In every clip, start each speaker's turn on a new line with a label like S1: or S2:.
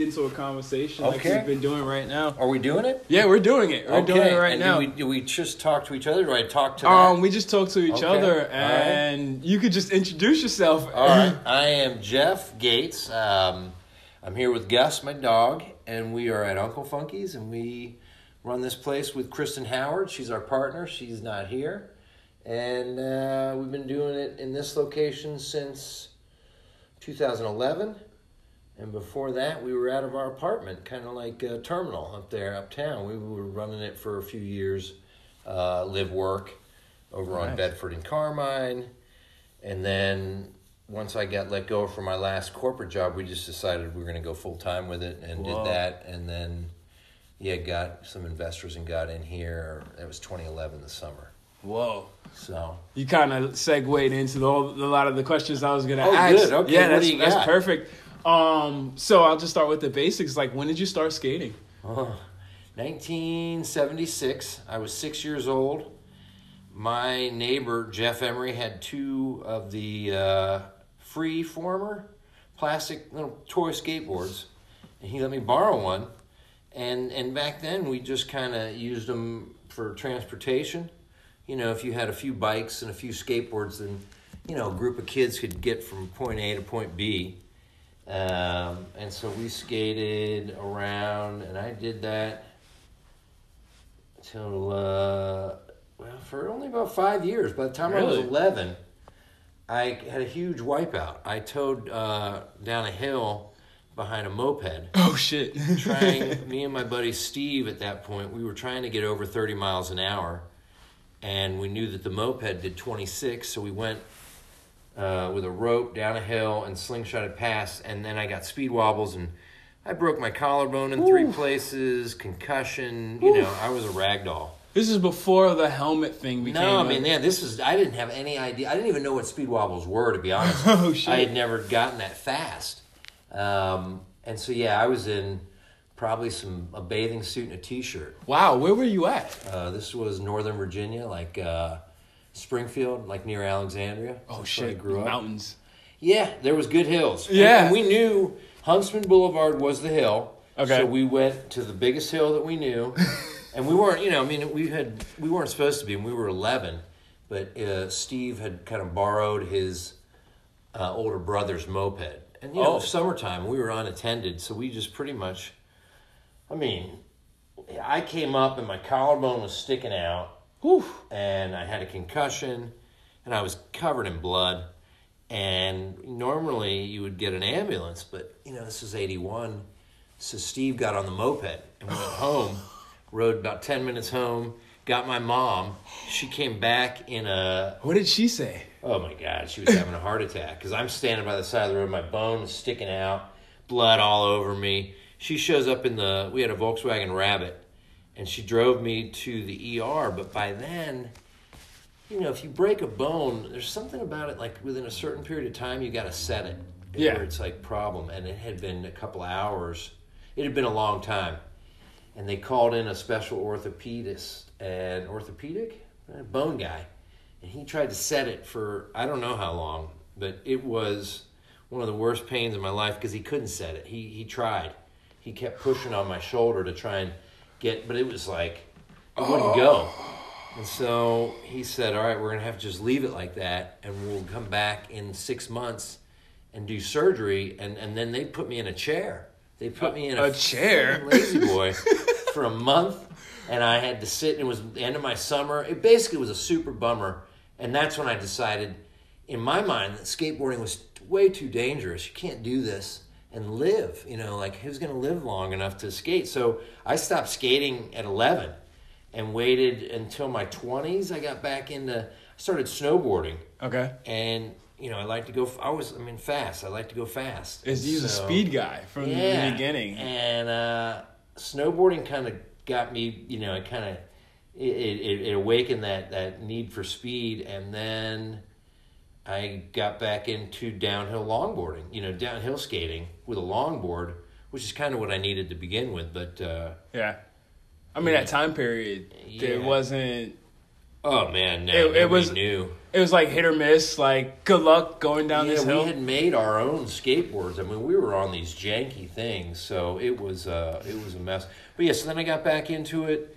S1: into a conversation like we've been doing right now.
S2: Are we doing it?
S1: Yeah, we're doing it. We're doing it right
S2: and
S1: now.
S2: Do we, do we just talk to each other? Do I talk to
S1: um, we just talk to each
S2: Okay.
S1: other,
S2: All right.
S1: and you could just introduce yourself.
S2: All right. I am Jeff Gaites. Um, I'm here with Gus, my dog, and we are at Uncle Funky's, and we run this place with Kristen Howard. She's our partner. She's not here. And uh, we've been doing it in this location since 2011. And before that, we were out of our apartment, kind of like a terminal up there, uptown. We were running it for a few years, uh, live work over on Bedford and Carmine. And then once I got let go from my last corporate job, we just decided we were going to go full time with it and
S1: Whoa.
S2: did that. And then, yeah, got some investors and got in here. That was 2011, the summer.
S1: Whoa.
S2: So,
S1: You kind of segued into the, a lot of the questions I was gonna
S2: Oh,
S1: ask.
S2: good. Okay,
S1: Yeah, that's that's perfect. Um, so I'll just start with the basics. Like, when did you start skating?
S2: Oh, 1976. I was six years old. My neighbor Jeff Emery had two of the uh, free former plastic little toy skateboards, and he let me borrow one. And and back then we just kind of used them for transportation. You know, if you had a few bikes and a few skateboards, then you know a group of kids could get from point A to point B. Um, and so we skated around, and I did that till uh, well for only about five years. By the time I was eleven, I had a huge wipeout. I towed uh, down a hill behind a moped.
S1: Oh shit!
S2: Trying, me and my buddy Steve at that point, we were trying to get over thirty miles an hour, and we knew that the moped did twenty six, so we went uh, with a rope down a hill and slingshotted past, and then I got speed wobbles and I broke my collarbone in three places, concussion. You know, I was a rag doll.
S1: this is before the helmet thing became.
S2: No, I
S1: a-
S2: mean, yeah, this is. I didn't have any idea. I didn't even know what speed wobbles were, to be honest.
S1: Oh, shit.
S2: I had never gotten that fast, um, and so yeah, I was in probably some a bathing suit and a t-shirt.
S1: wow, where were you at?
S2: Uh, this was Northern Virginia, like uh, Springfield, like near Alexandria.
S1: Oh
S2: I
S1: shit!
S2: grew up.
S1: Mountains.
S2: Yeah, there was good hills.
S1: Yeah.
S2: and we knew Huntsman Boulevard was the hill.
S1: Okay.
S2: So we went to the biggest hill that we knew, and we weren't. You know, I mean, we had we weren't supposed to be, and we were eleven. But uh, Steve had kind of borrowed his uh, older brother's moped, and you know,
S1: Oh.
S2: was summertime. We were unattended, so we just pretty much. I mean, I came up and my collarbone was sticking out
S1: Whew.
S2: and I had a concussion, and I was covered in blood. And normally you would get an ambulance, but you know this is '81, so Steve got on the moped and went home. Rode about ten minutes home. Got my mom. She came back in a
S1: What did she say?
S2: Oh my God, she was having a heart attack because I'm standing by the side of the road, my bone is sticking out, blood all over me. She shows up in the, we had a Volkswagen Rabbit, and she drove me to the ER. But by then, you know, if you break a bone, there's something about it, like within a certain period of time, you got to set it.
S1: Yeah.
S2: Where it's like problem. And it had been a couple hours, it had been a long time. And they called in a special orthopedist, an orthopedic, bone guy and he tried to set it for I don't know how long, but it was one of the worst pains in my life because he couldn't set it. He he tried. He kept pushing on my shoulder to try and get, but it was like it wouldn't oh. go. And so he said, "All right, we're gonna have to just leave it like that, and we'll come back in six months and do surgery." And and then they put me in a chair. They put me in a,
S1: A chair?
S2: lazy boy, for a month, and I had to sit. And it was the end of my summer. It basically was a super bummer, and that's when I decided, in my mind, that skateboarding was way too dangerous. You can't do this and live. You know, like who's going to live long enough to skate? So I stopped skating at eleven, and waited until my twenties. I got back into. I started snowboarding,
S1: Okay.
S2: and you know, I like to go. I was, I mean, fast. I like to go fast.
S1: Is he's a speed guy from the beginning.
S2: and uh, snowboarding kind of got me, you know, it kind of it, it, it awakened that that need for speed, and then I got back into downhill longboarding, you know, downhill skating with a longboard, which is kind of what I needed to begin with. But uh,
S1: Yeah. I mean, that time period,
S2: Yeah.
S1: wasn't
S2: Oh man, no,
S1: It- it was-
S2: new.
S1: It was like hit or miss. Like good luck going down
S2: yeah,
S1: this
S2: we had made our own skateboards. I mean, we were on these janky things, so it was uh, it was a mess. But yeah, so then I got back into it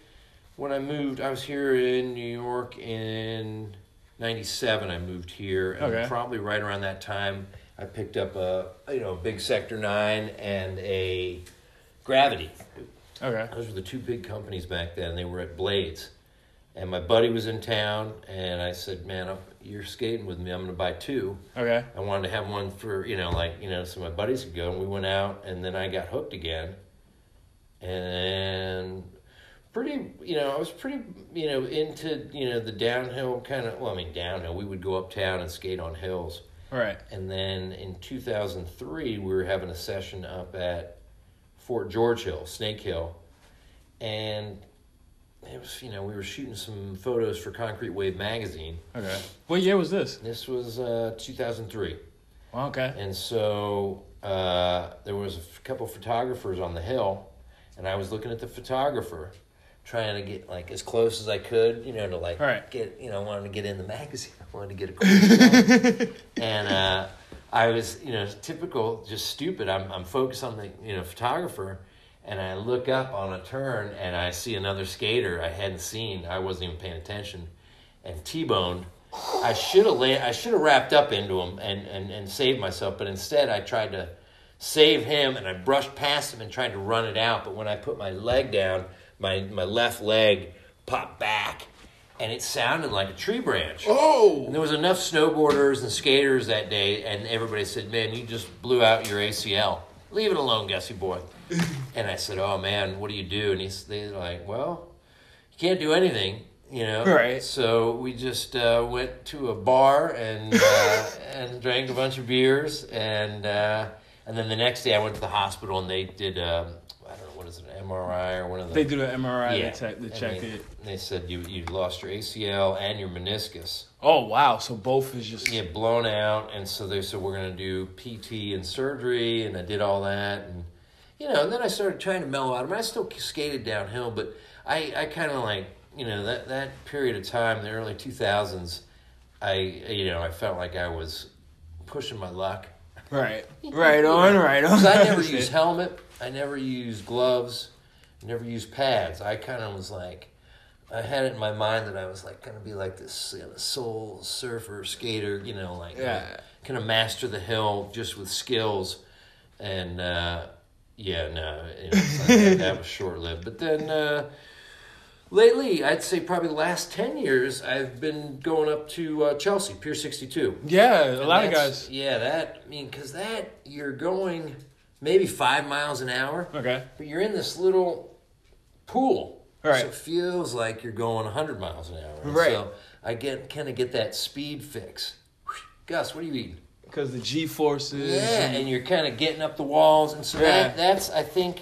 S2: when I moved. I was here in New York in '97. I moved here, and
S1: Okay.
S2: probably right around that time, I picked up a you know big Sector Nine and a Gravity.
S1: Okay.
S2: Those were the two big companies back then. They were at Blades. And my buddy was in town, and I said, Man, I'm, you're skating with me. I'm going to buy two.
S1: Okay.
S2: I wanted to have one for, you know, like, you know, so my buddies could go. And we went out, and then I got hooked again. And pretty, you know, I was pretty, you know, into, you know, the downhill kind of, well, I mean, downhill. We would go uptown and skate on hills.
S1: All right.
S2: And then in 2003, we were having a session up at Fort George Hill, Snake Hill. And it was, you know, we were shooting some photos for Concrete Wave magazine.
S1: Okay. What year was this?
S2: This was uh, 2003.
S1: Okay.
S2: And so uh, there was a f- couple photographers on the hill, and I was looking at the photographer, trying to get like as close as I could, you know, to like
S1: Right.
S2: get, you know, I wanted to get in the magazine. Wanted to get a cool shot. and uh, I was, you know, typical, just stupid. I'm, I'm focused on the, you know, photographer, and I look up on a turn, and I see another skater I hadn't seen. I wasn't even paying attention, and T-boned. I should have la- I should have wrapped up into him and, and, and saved myself, but instead I tried to save him and I brushed past him and tried to run it out. But when I put my leg down, my, my left leg popped back and it sounded like a tree branch.
S1: Oh.
S2: And there was enough snowboarders and skaters that day, and everybody said, "Man, you just blew out your ACL. Leave it alone, Gussie boy." and I said, "Oh man, what do you do?" And he's they're like, "Well, you can't do anything." You know,
S1: Right.
S2: So we just uh, went to a bar and uh, and drank a bunch of beers, and uh, and then the next day I went to the hospital and they did I don't know what is it, an MRI or one of the
S1: They do the MRI.
S2: yeah,
S1: They, check, they check it.
S2: They said you you lost your ACL and your meniscus.
S1: Oh wow. So both is just.
S2: Yeah, blown out, and so they said we're gonna do PT and surgery, and I did all that, and you know, and then I started trying to mellow out. I mean, I still skated downhill, but I I kind of like you know that that period of time, the early two thousands, I you know I felt like I was pushing my luck.
S1: Right. Right on. Right on.
S2: Because I never used helmet, I never used gloves, never used pads. I kind of was like, I had it in my mind that I was like going to be like this you know, soul surfer skater, you know, like
S1: Yeah.
S2: kind of master the hill just with skills, and uh, yeah, no, it was like, that was short lived. But then. Uh, Lately, I'd say probably the last 10 years, I've been going up to uh, Chelsea, Pier 62.
S1: Yeah, a
S2: And
S1: lot of guys.
S2: Yeah, that I mean, because that you're going maybe five miles an hour,
S1: Okay.
S2: but you're in this little pool,
S1: Right.
S2: So it feels like you're going 100 miles an hour. And
S1: Right.
S2: So I get kind of get that speed fix. Gus, what are you eating?
S1: Because the G forces.
S2: Yeah, and you're kind of getting up the walls, and so
S1: Yeah.
S2: that, that's I think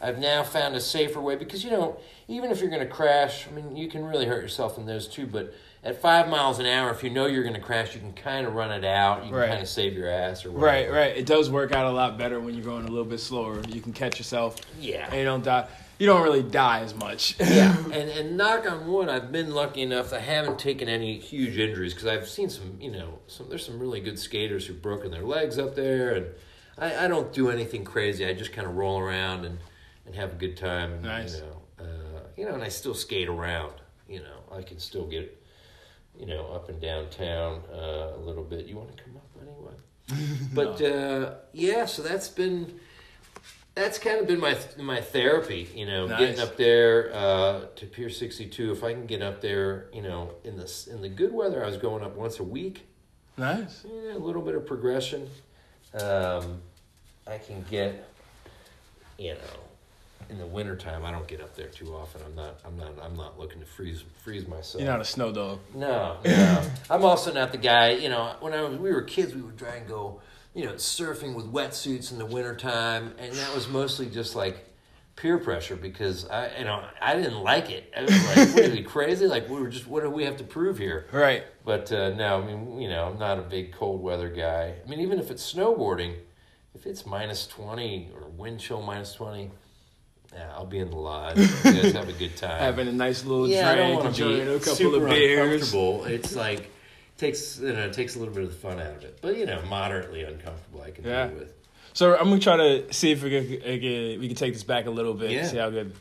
S2: I've now found a safer way because you know even if you're going to crash, I mean you can really hurt yourself in those too. But at five miles an hour, if you know you're going to crash, you can kind of run it out. You can
S1: Right.
S2: kind of save your ass or whatever.
S1: Right, right. It does work out a lot better when you're going a little bit slower. You can catch yourself
S2: Yeah.
S1: and you don't die. You don't really die as much.
S2: yeah, and and knock on wood, I've been lucky enough. I haven't taken any huge injuries because I've seen some, you know, some there's some really good skaters who've broken their legs up there, and I, I don't do anything crazy. I just kind of roll around and, and have a good time.
S1: Nice.
S2: You know, uh, you know, and I still skate around. You know, I can still get, you know, up and down town uh, a little bit. You want to come up anyway? But uh, yeah, so that's been that's kind of been my my therapy. You know,
S1: Nice.
S2: getting up there uh, to Pier sixty two. If I can get up there, you know, in the in the good weather, I was going up once a week.
S1: nice.
S2: Yeah, a little bit of progression. Um, I can get, you know, in the wintertime, I don't get up there too often. I'm not. I'm not. I'm not looking to freeze freeze myself.
S1: You're not a snow dog.
S2: No, no. I'm also not the guy, you know, when I was, we were kids, we would try and go, you know, surfing with wetsuits in the wintertime. And that was mostly just like peer pressure because I, you know, I didn't like it. I was like, what are we crazy? Like, we were just, what do we have to prove here?
S1: Right.
S2: But uh, no, I mean, you know, I'm not a big cold weather guy. I mean, even if it's snowboarding, if it's minus 20 or wind chill minus 20, Yeah, I'll be in the lodge. You guys have a good time.
S1: Having a nice little
S2: yeah, I don't
S1: drink,
S2: want to
S1: enjoying
S2: be
S1: a couple
S2: super
S1: of beers.
S2: uncomfortable. It's like takes you know it takes a little bit of the fun out of it, but you know moderately uncomfortable I can
S1: Yeah.
S2: deal with.
S1: So I'm gonna try to see if we can, we can take this back a little bit.
S2: Yeah.
S1: See how good.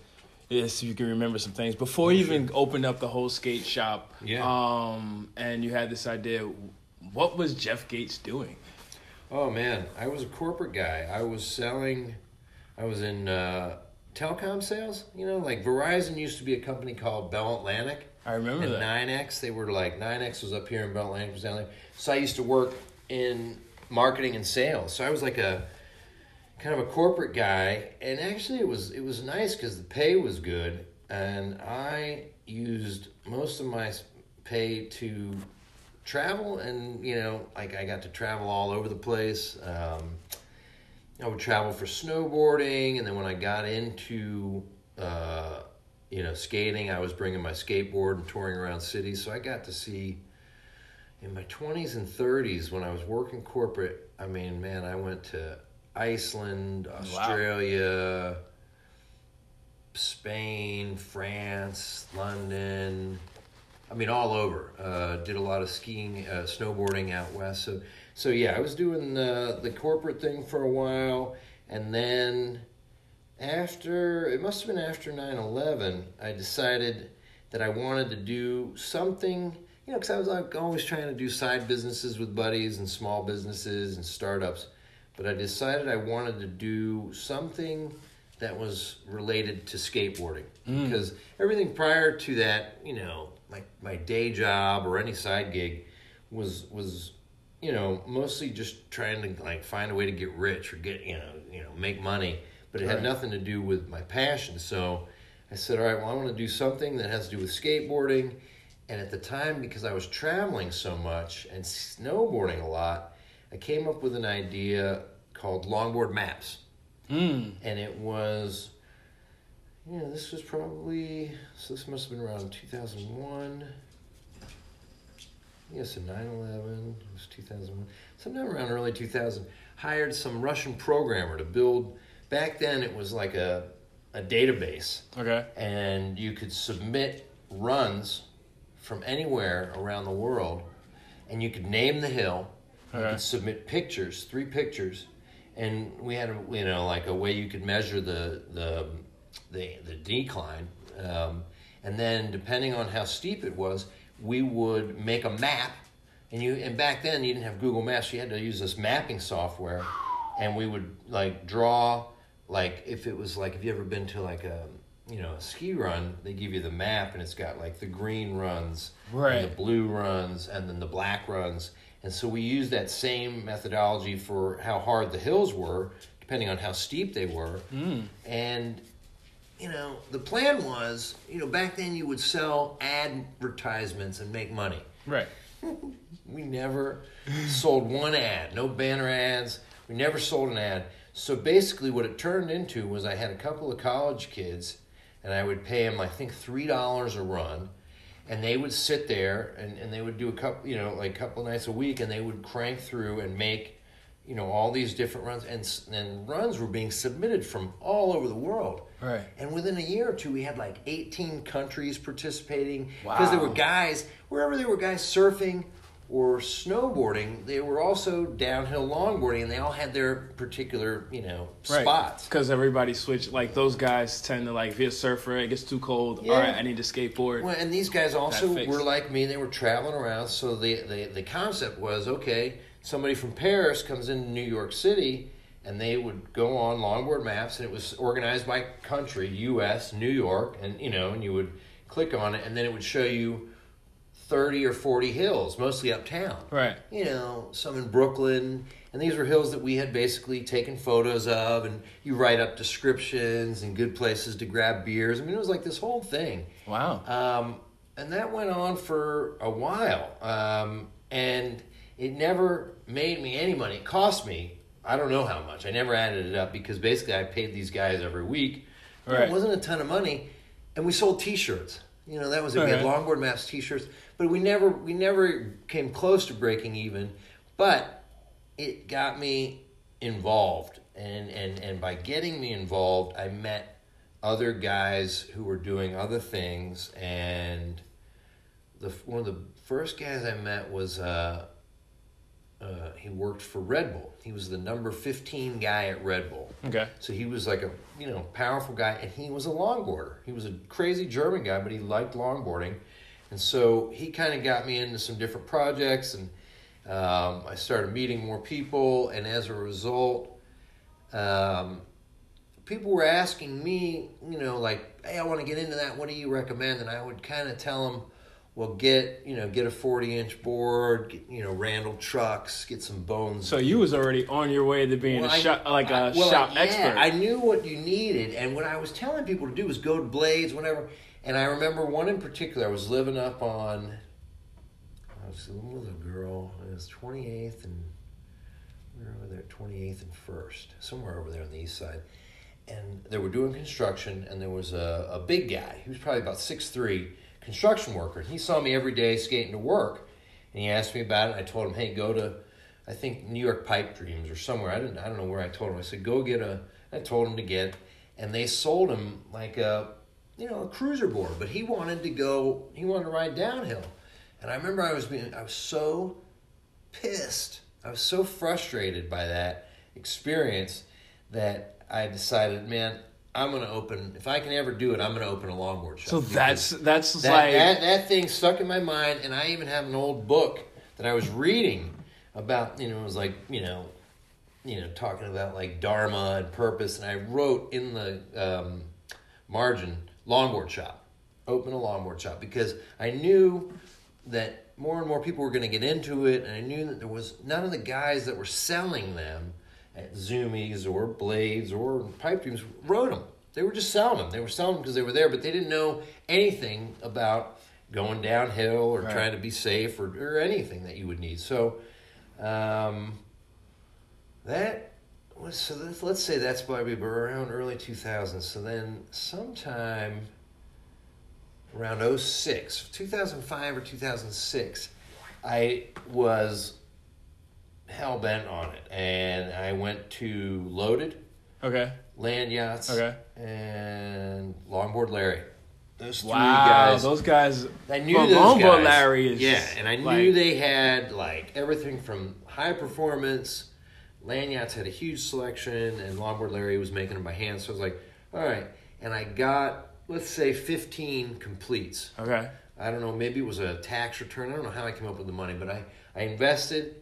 S1: Yeah, see if you can remember some things before you even opened up the whole skate shop.
S2: Yeah.
S1: Um, and you had this idea. What was Jeff Gaites doing?
S2: Oh man, I was a corporate guy. I was selling. I was in uh, telecom sales. You know, like Verizon used to be a company called Bell Atlantic.
S1: I remember
S2: and
S1: that.
S2: NYNEX. They were like NYNEX was up here and Bell Atlantic was down there. So I used to work in marketing and sales. So I was like a kind of a corporate guy, and actually it was it was nice because the pay was good, and I used most of my pay to travel, and you know, like I got to travel all over the place. Um, I would travel for snowboarding, and then when I got into uh, you know skating, I was bringing my skateboard and touring around cities. So I got to see in my twenties and thirties when I was working corporate. I mean, man, I went to Iceland, Australia, Spain, France, London. I mean, all over. Uh, did a lot of skiing, uh, snowboarding out west. So, so yeah, I was doing the the corporate thing for a while, and then after it must have been after 9-11 i decided that i wanted to do something you know because i was like always trying to do side businesses with buddies and small businesses and startups but i decided i wanted to do something that was related to skateboarding. Mm. Because everything prior to that you know like my day job or any side gig was was you know mostly just trying to like find a way to get rich or get you know you know make money. But it had
S1: Right.
S2: nothing to do with my passion. So i said all right well i want to do something that has to do with skateboarding. And at the time because i was traveling so much and snowboarding a lot i came up with an idea called longboard maps
S1: Mm.
S2: and it was yeah this was probably so this must have been around 2001 yes so 9-11 it was 2001 sometime around early 2000 hired some russian programmer to build back then it was like a, a database
S1: Okay.
S2: and you could submit runs from anywhere around the world and you could name the hill you
S1: Okay.
S2: could submit pictures three pictures and we had a, you know like a way you could measure the the the, the decline um, and then depending on how steep it was we would make a map and you and back then you didn't have google maps you had to use this mapping software and we would like draw like if it was like have you ever been to like a you know a ski run they give you the map and it's got like the green runs and
S1: Right.
S2: the blue runs and then the black runs and so we used that same methodology for how hard the hills were depending on how steep they were
S1: Mm.
S2: and you know the plan was you know back then you would sell advertisements and make money
S1: Right.
S2: we never sold one ad, no banner ads. We never sold an ad. So basically, what it turned into was I had a couple of college kids, and I would pay them, I think, three dollars a run, and they would sit there and, and they would do a couple, you know, like a couple nights a week, and they would crank through and make, you know, all these different runs, and and runs were being submitted from all over the world.
S1: Right.
S2: And within a year or two, we had like 18 countries participating because there were guys wherever there were guys surfing or snowboarding. They were also downhill longboarding, and they all had their particular you know
S1: Right.
S2: spots.
S1: Because everybody switched. Like those guys tend to like you're a surfer, it gets too cold.
S2: Yeah.
S1: All right, I need to skateboard.
S2: Well, and these guys also were like me. They were traveling around. So the, the, the concept was okay, somebody from Paris comes into New York City and they would go on longboard maps and it was organized by country, US, New York, and you know, and you would click on it and then it would show you 30 or 40 hills, mostly uptown
S1: Right.
S2: you know, some in Brooklyn. And these were hills that we had basically taken photos of, and you write up descriptions and good places to grab beers. I mean, it was like this whole thing.
S1: Wow.
S2: Um, and that went on for a while. Um, and it never made me any money. It cost me, I don't know how much. I never added it up because basically I paid these guys every week.
S1: Right.
S2: It wasn't a ton of money. And we sold t shirts. You know, that was it. We had longboard maps t shirts. But we never we never came close to breaking even. But it got me involved. And, and, and by getting me involved, I met other guys who were doing other things, and the one of the first guys I met was uh, uh, he worked for Red Bull. He was the number fifteen guy at Red Bull.
S1: Okay.
S2: So he was like a you know powerful guy, and he was a longboarder. He was a crazy German guy, but he liked longboarding, and so he kind of got me into some different projects, and um, I started meeting more people, and as a result, um, people were asking me, you know, like, hey, I want to get into that. What do you recommend? And I would kind of tell them, well, get you know, get a forty inch board, get, you know, Randal trucks, get some bones.
S1: So you was already on your way to being
S2: Well,
S1: a
S2: I-
S1: shop, like a
S2: I- well,
S1: shop
S2: yeah,
S1: expert.
S2: I knew what you needed, and what I was telling people to do was go to Blades, whatever. And I remember one in particular. I was living up on. I was a girl. It was twenty eighth and we were over there, twenty eighth and first, somewhere over there on the east side. And they were doing construction, and there was a, a big guy. He was probably about six three, construction worker. And he saw me every day skating to work, and he asked me about it. I told him, "Hey, go to." I think New York Pipe Dreams or somewhere. I didn't. I don't know where I told him. I said, "Go get a." I told him to get, and they sold him like a, you know, a cruiser board. But he wanted to go. He wanted to ride downhill, and I remember I was being. I was so pissed. I was so frustrated by that experience that I decided, man, I'm gonna open. If I can ever do it, I'm gonna open a longboard shop.
S1: so that's that's
S2: that,
S1: like
S2: that that thing stuck in my mind, and I even have an old book that I was reading about. You know, it was like you know, you know, talking about like dharma and purpose, and I wrote in the um, margin longboard shop, open a longboard shop because I knew that more and more people were going to get into it, and I knew that there was none of the guys that were selling them Zoomies or Blades or Pipe Dreams wrote them. They were just selling them. They were selling them because they were there, but they didn't know anything about going downhill or
S1: Right.
S2: trying to be safe or, or anything that you would need. So um, that was so. Let's, let's say that's probably around early 2000s. So then sometime around 06, 2005 or 2006, I was hell bent on it, and I went to Loaded
S1: okay.
S2: Landyachtz
S1: Okay.
S2: and Longboard Larry. Those three
S1: Wow,
S2: guys.
S1: those guys.
S2: I knew
S1: Well,
S2: those
S1: Longboard
S2: guys.
S1: Larry is
S2: yeah, and I knew
S1: like-
S2: they had like everything from high performance. Landyachtz had a huge selection, and Longboard Larry was making them by hand. So I was like, all right. And I got let's say fifteen completes.
S1: Okay.
S2: I don't know, maybe it was a tax return. I don't know how I came up with the money, but I, I invested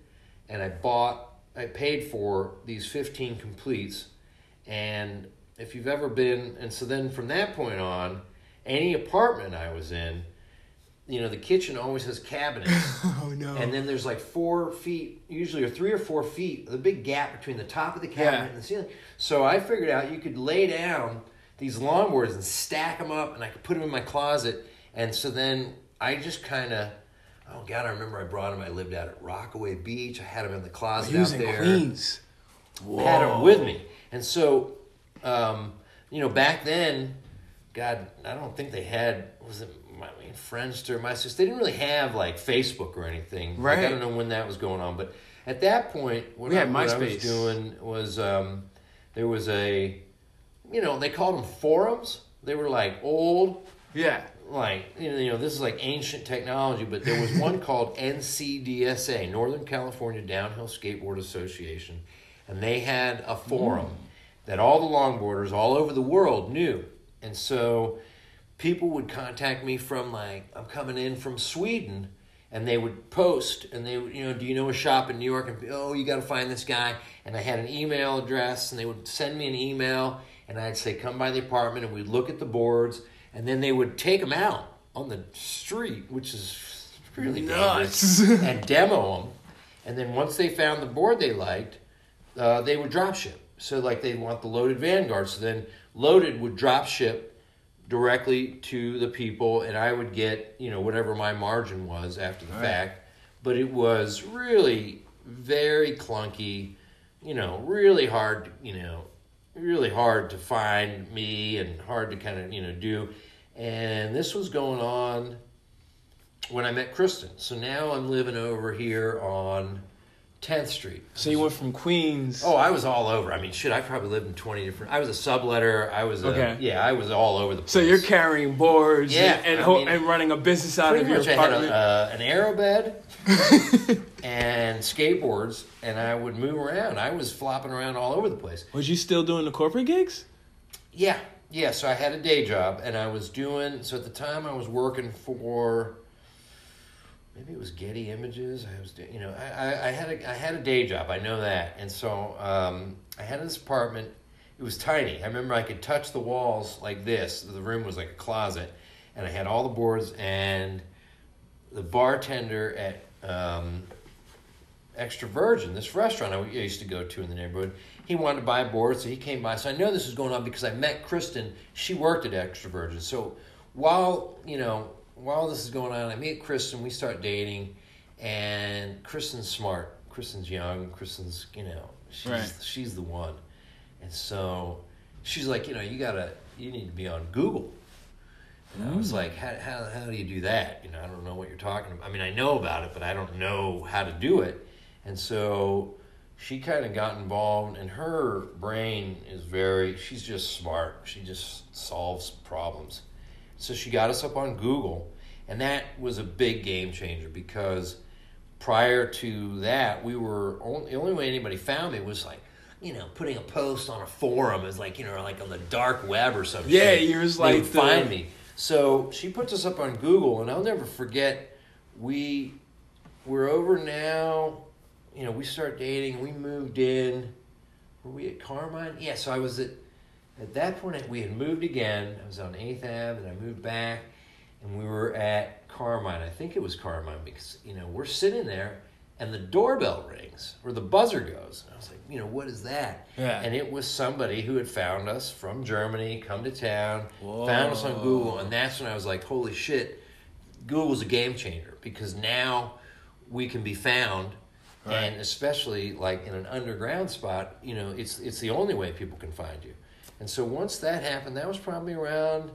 S2: and I bought, I paid for these 15 completes. And if you've ever been, and so then from that point on, any apartment I was in, you know, the kitchen always has cabinets.
S1: Oh no.
S2: And then there's like four feet, usually or three or four feet, the big gap between the top of the cabinet
S1: Yeah.
S2: and the ceiling. So I figured out you could lay down these longboards and stack them up, and I could put them in my closet. And so then I just kind of, oh God, I remember I brought them. I lived out at Rockaway Beach. I had them in the closet
S1: he was
S2: out
S1: in
S2: there
S1: Queens.
S2: had them with me. And so, um, you know, back then, God, I don't think they had was it my I mean, Friendster, my sister. They didn't really have like Facebook or anything. Like, I don't know when that was going on, but at that point, what,
S1: We
S2: I,
S1: had
S2: what I was doing was um, there was a, you know, they called them forums. They were like old,
S1: Yeah.
S2: Like you know, you know, this is like ancient technology, but there was one called NCDSA, Northern California Downhill Skateboard Association, and they had a forum mm. that all the longboarders all over the world knew, and so people would contact me from like I'm coming in from Sweden. And they would post, and they would, you know, do you know a shop in New York? And oh, you got to find this guy. And I had an email address, and they would send me an email, and I'd say, come by the apartment, and we'd look at the boards, and then they would take them out on the street, which is really
S1: Nuts.
S2: and demo them. And then once they found the board they liked, uh, they would drop ship. So like they want the loaded Vanguard, so then loaded would drop ship directly to the people, and I would get you know whatever my margin was after the fact. But it was really very clunky, you know, really hard, you know, really hard to find me and hard to kind of you know do. And this was going on when I met Kristen. So now I'm living over here on 10th Street.
S1: So you went from Queens.
S2: Oh, I was all over. I mean, shit, I probably lived in 20 different. I was a subletter. I was a,
S1: Okay.
S2: yeah, I was all over the place.
S1: So you're carrying boards
S2: Yeah,
S1: and and, ho-
S2: mean,
S1: and running a business out of your
S2: much I had
S1: apartment.
S2: a, uh, an arrow bed and skateboards, and I would move around. I was flopping around all over the place.
S1: Was you still doing the corporate gigs?
S2: Yeah, yeah. So I had a day job, and I was doing. So at the time, I was working for. Maybe it was Getty Images. I was, doing- you know, I, I, I had a I had a day job. I know that, and so um, I had this apartment. It was tiny. I remember I could touch the walls like this. The room was like a closet, and I had all the boards. And the bartender at um, Extra Virgin, this restaurant I used to go to in the neighborhood, he wanted to buy boards, so he came by. So I know this was going on because I met Kristen. She worked at Extra Virgin. So while you know while this is going on, I meet Kristen. We start dating, and Kristen's smart. Kristen's young. Kristen's you know she's
S1: Right.
S2: she's the one, and so she's like you know you gotta you need to be on Google. And I was hmm. like, how, how, how do you do that? You know, I don't know what you're talking about. I mean, I know about it, but I don't know how to do it. And so she kind of got involved, and her brain is very, she's just smart. She just solves problems. So she got us up on Google, and that was a big game changer because prior to that, we were only, the only way anybody found me was like, you know, putting a post on a forum is like, you know, like on the dark web or something.
S1: Yeah, you was like the-
S2: find me. So she puts us up on Google, and I'll never forget. We we're over now. You know, we start dating. We moved in. Were we at Carmine? Yeah. So I was at at that point. We had moved again. I was on Eighth Ave, and I moved back, and we were at Carmine. I think it was Carmine because you know we're sitting there, and the doorbell rings or the buzzer goes. And I was like, you know, what is that?
S1: Yeah.
S2: And it was somebody who had found us from Germany, come to town, found us on Google, and that's when I was like, holy shit, Google's a game changer because now we can be found. And especially like in an underground spot, you know, it's it's the only way people can find you. And so once that happened, that was probably around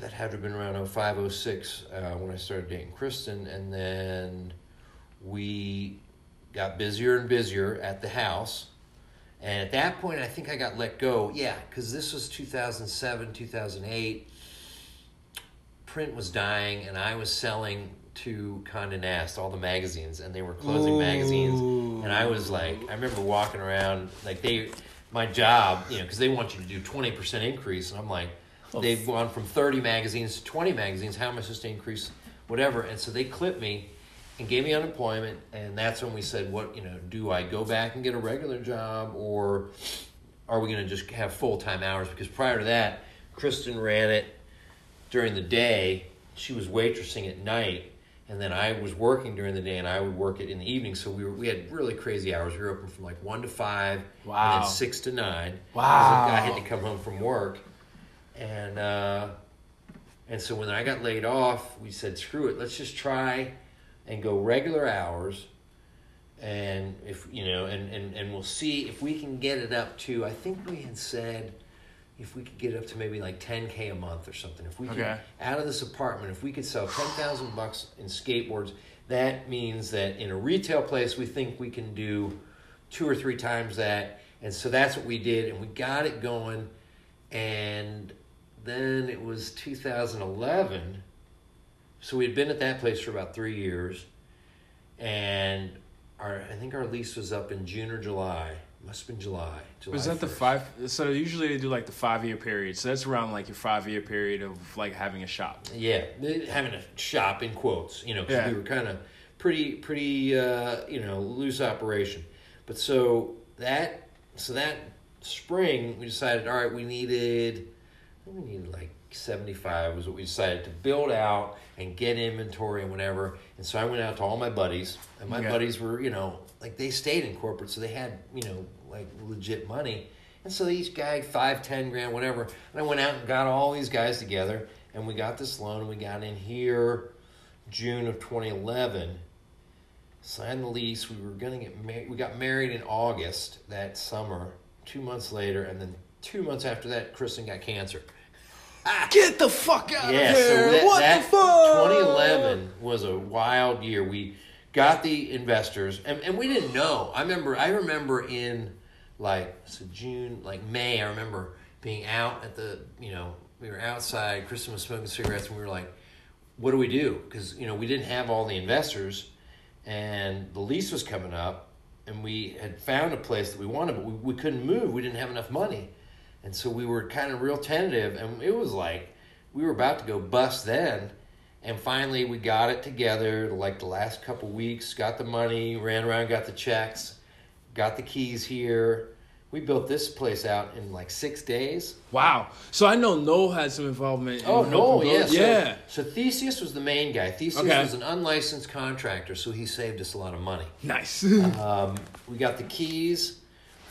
S2: that had to have been around 05, 06 uh, when I started dating Kristen. And then we got busier and busier at the house. And at that point, I think I got let go. Yeah, because this was 2007, 2008. Print was dying, and I was selling to Condé Nast, all the magazines, and they were closing magazines. And I was like, I remember walking around, like they, my job, you know, because they want you to do 20% increase. And I'm like, they've gone from 30 magazines to 20 magazines. How am I supposed to increase whatever? And so they clipped me and gave me unemployment. And that's when we said, what, you know, do I go back and get a regular job or are we going to just have full time hours? Because prior to that, Kristen ran it during the day. She was waitressing at night, and then I was working during the day, and I would work it in the evening. So we were we had really crazy hours. We were open from like one to five, and then six to nine.
S1: Wow.
S2: I had to come home from work, and uh, and so when I got laid off, we said, screw it, let's just try and go regular hours. And if you know, and, and, and we'll see if we can get it up to. I think we had said if we could get up to maybe like 10k a month or something. If we could
S1: Okay.
S2: out of this apartment if we could sell 10,000 bucks in skateboards that means that in a retail place we think we can do two or three times that. And so that's what we did and we got it going. And then it was 2011 so we had been at that place for about three years. And our i think our lease was up in june or july must have been july july
S1: Was that the five? So usually they do like the five year period. So that's around like your five year period of like having a shop.
S2: Yeah, having a shop in quotes, you know, because
S1: Yeah.
S2: we were kind of pretty, pretty, uh, you know, loose operation. But so that, so that spring, we decided, all right, we needed, we needed like seventy five was what we decided to build out and get inventory and whatever. And so I went out to all my buddies, and my
S1: Okay.
S2: buddies were, you know, like they stayed in corporate, so they had, you know, like legit money. And so each guy five, ten grand, whatever. And I went out and got all these guys together, and we got this loan. We got in here June of 2011. Signed the lease. We were gonna get married. We got married in August that summer. Two months later, and then two months after that, Kristen got cancer.
S1: Get the fuck out
S2: Yeah,
S1: of
S2: so
S1: here!
S2: that,
S1: what
S2: that
S1: the fuck?
S2: 2011 was a wild year. We got the investors, and, and we didn't know. I remember, I remember in like so June, like May. I remember being out at the, you know, we were outside. Kristen was smoking cigarettes, and we were like, "What do we do?" Because you know we didn't have all the investors, and the lease was coming up, and we had found a place that we wanted, but we, we couldn't move. We didn't have enough money, and so we were kind of real tentative, and it was like we were about to go bust then. And finally, we got it together. Like the last couple weeks, got the money, ran around, got the checks, got the keys here. We built this place out in like six days.
S1: Wow. So I know Noel had some involvement. In
S2: Oh no,
S1: helping
S2: yeah, so,
S1: yeah.
S2: So Theseus was the main guy. Theseus
S1: Okay.
S2: was an unlicensed contractor, so he saved us a lot of money.
S1: Nice.
S2: Um, we got the keys.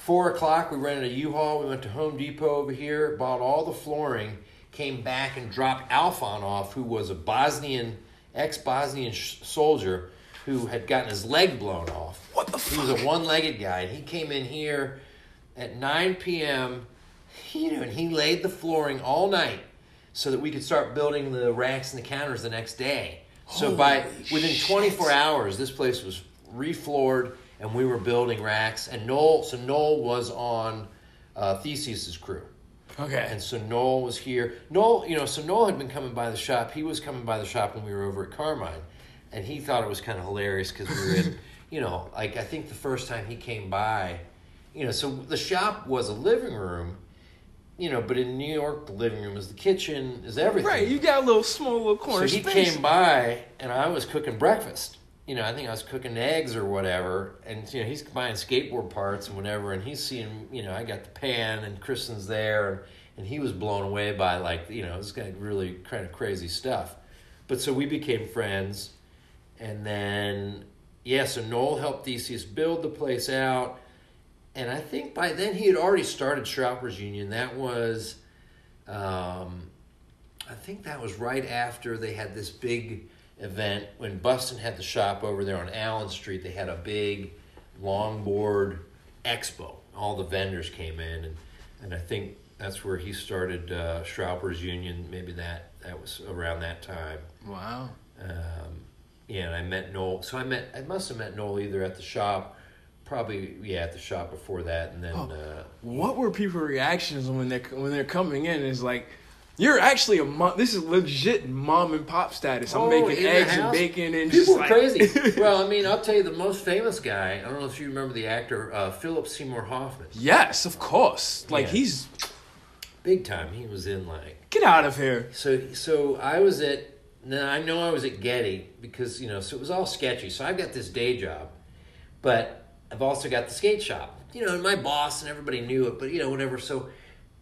S2: Four o'clock, we rented a U-Haul. We went to Home Depot over here, bought all the flooring, came back and dropped Alphon off, who was a Bosnian, ex-Bosnian sh- soldier who had gotten his leg blown off.
S1: What the
S2: He was a one-legged guy, and he came in here at 9 p.m. You know, and he laid the flooring all night so that we could start building the racks and the counters the next day. So by
S1: Holy
S2: within
S1: shit.
S2: 24 hours, this place was refloored, and we were building racks. And Noel, so Noel was on uh, Theseus's crew,
S1: okay.
S2: and so Noel was here. Noel, you know, so Noel had been coming by the shop. He was coming by the shop when we were over at Carmine, and he thought it was kind of hilarious because we were in, you know, like I think the first time he came by, you know, so the shop was a living room. You know, but in New York, the living room is the kitchen, is everything.
S1: Right, you got a little small little corner.
S2: So he
S1: space.
S2: came by, and I was cooking breakfast. You know, I think I was cooking eggs or whatever, and you know he's buying skateboard parts and whatever, and he's seeing, you know, I got the pan, and Kristen's there, and, and he was blown away by like, you know, this guy really kind of crazy stuff. But so we became friends, and then yeah, so Noel helped Theseus build the place out, and I think by then he had already started Shroppers Union. That was. Um, I think that was right after they had this big event when Buston had the shop over there on Allen Street. They had a big longboard expo. All the vendors came in, and, and I think that's where he started uh, Union. Maybe that that was around that time.
S1: Wow.
S2: Um, yeah, and I met Noel. So I met I must have met Noel either at the shop, probably yeah at the shop before that, and then.
S1: Oh.
S2: Uh,
S1: What were people's reactions when they're when they're coming in? It's like you're actually a mom. This is legit mom and pop status. I'm
S2: Oh,
S1: making eggs and bacon and
S2: People
S1: just
S2: are
S1: like
S2: crazy. well, I mean, I'll tell you the most famous guy. I don't know if you remember the actor uh, Philip Seymour Hoffman.
S1: yes, of course. Like
S2: Yeah.
S1: he's
S2: Big time. He was in like
S1: get out of here.
S2: so. So I was at. Now I know I was at Getty because you know. So it was all sketchy. So I've got this day job, but I've also got the skate shop. You know, and my boss and everybody knew it, but you know, whatever. So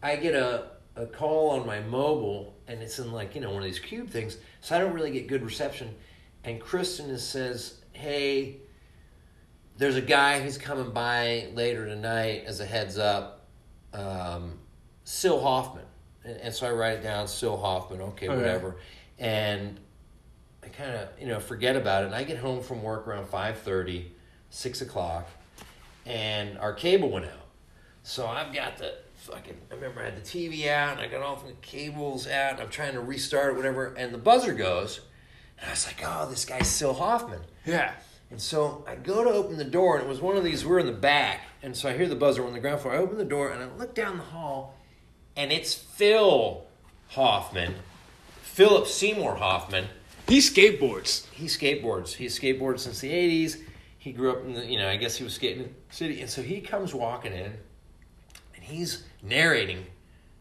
S2: I get a a call on my mobile, and it's in like you know one of these cube things. So I don't really get good reception. And Kristen says, "Hey, there's a guy who's coming by later tonight as a heads up. Um, Sil Hoffman." And, and so I write it down, Sil Hoffman. Okay,
S1: Okay.
S2: whatever. And I kind of you know forget about it. And I get home from work around 5.30, 6 o'clock, and our cable went out. So I've got the fucking. I remember I had the TV out, and I got all the cables out, and I'm trying to restart it, whatever. And the buzzer goes, and I was like, "Oh, this guy's Sil Hoffman."
S1: Yeah.
S2: And so I go to open the door, and it was one of these. We're in the back, and so I hear the buzzer on the ground floor. I open the door, and I look down the hall, and it's Phil Hoffman, Philip Seymour Hoffman.
S1: He skateboards.
S2: He skateboards. He's skateboarded since the '80s. He grew up in the, you know, I guess he was skating in the city, and so he comes walking in, and he's narrating.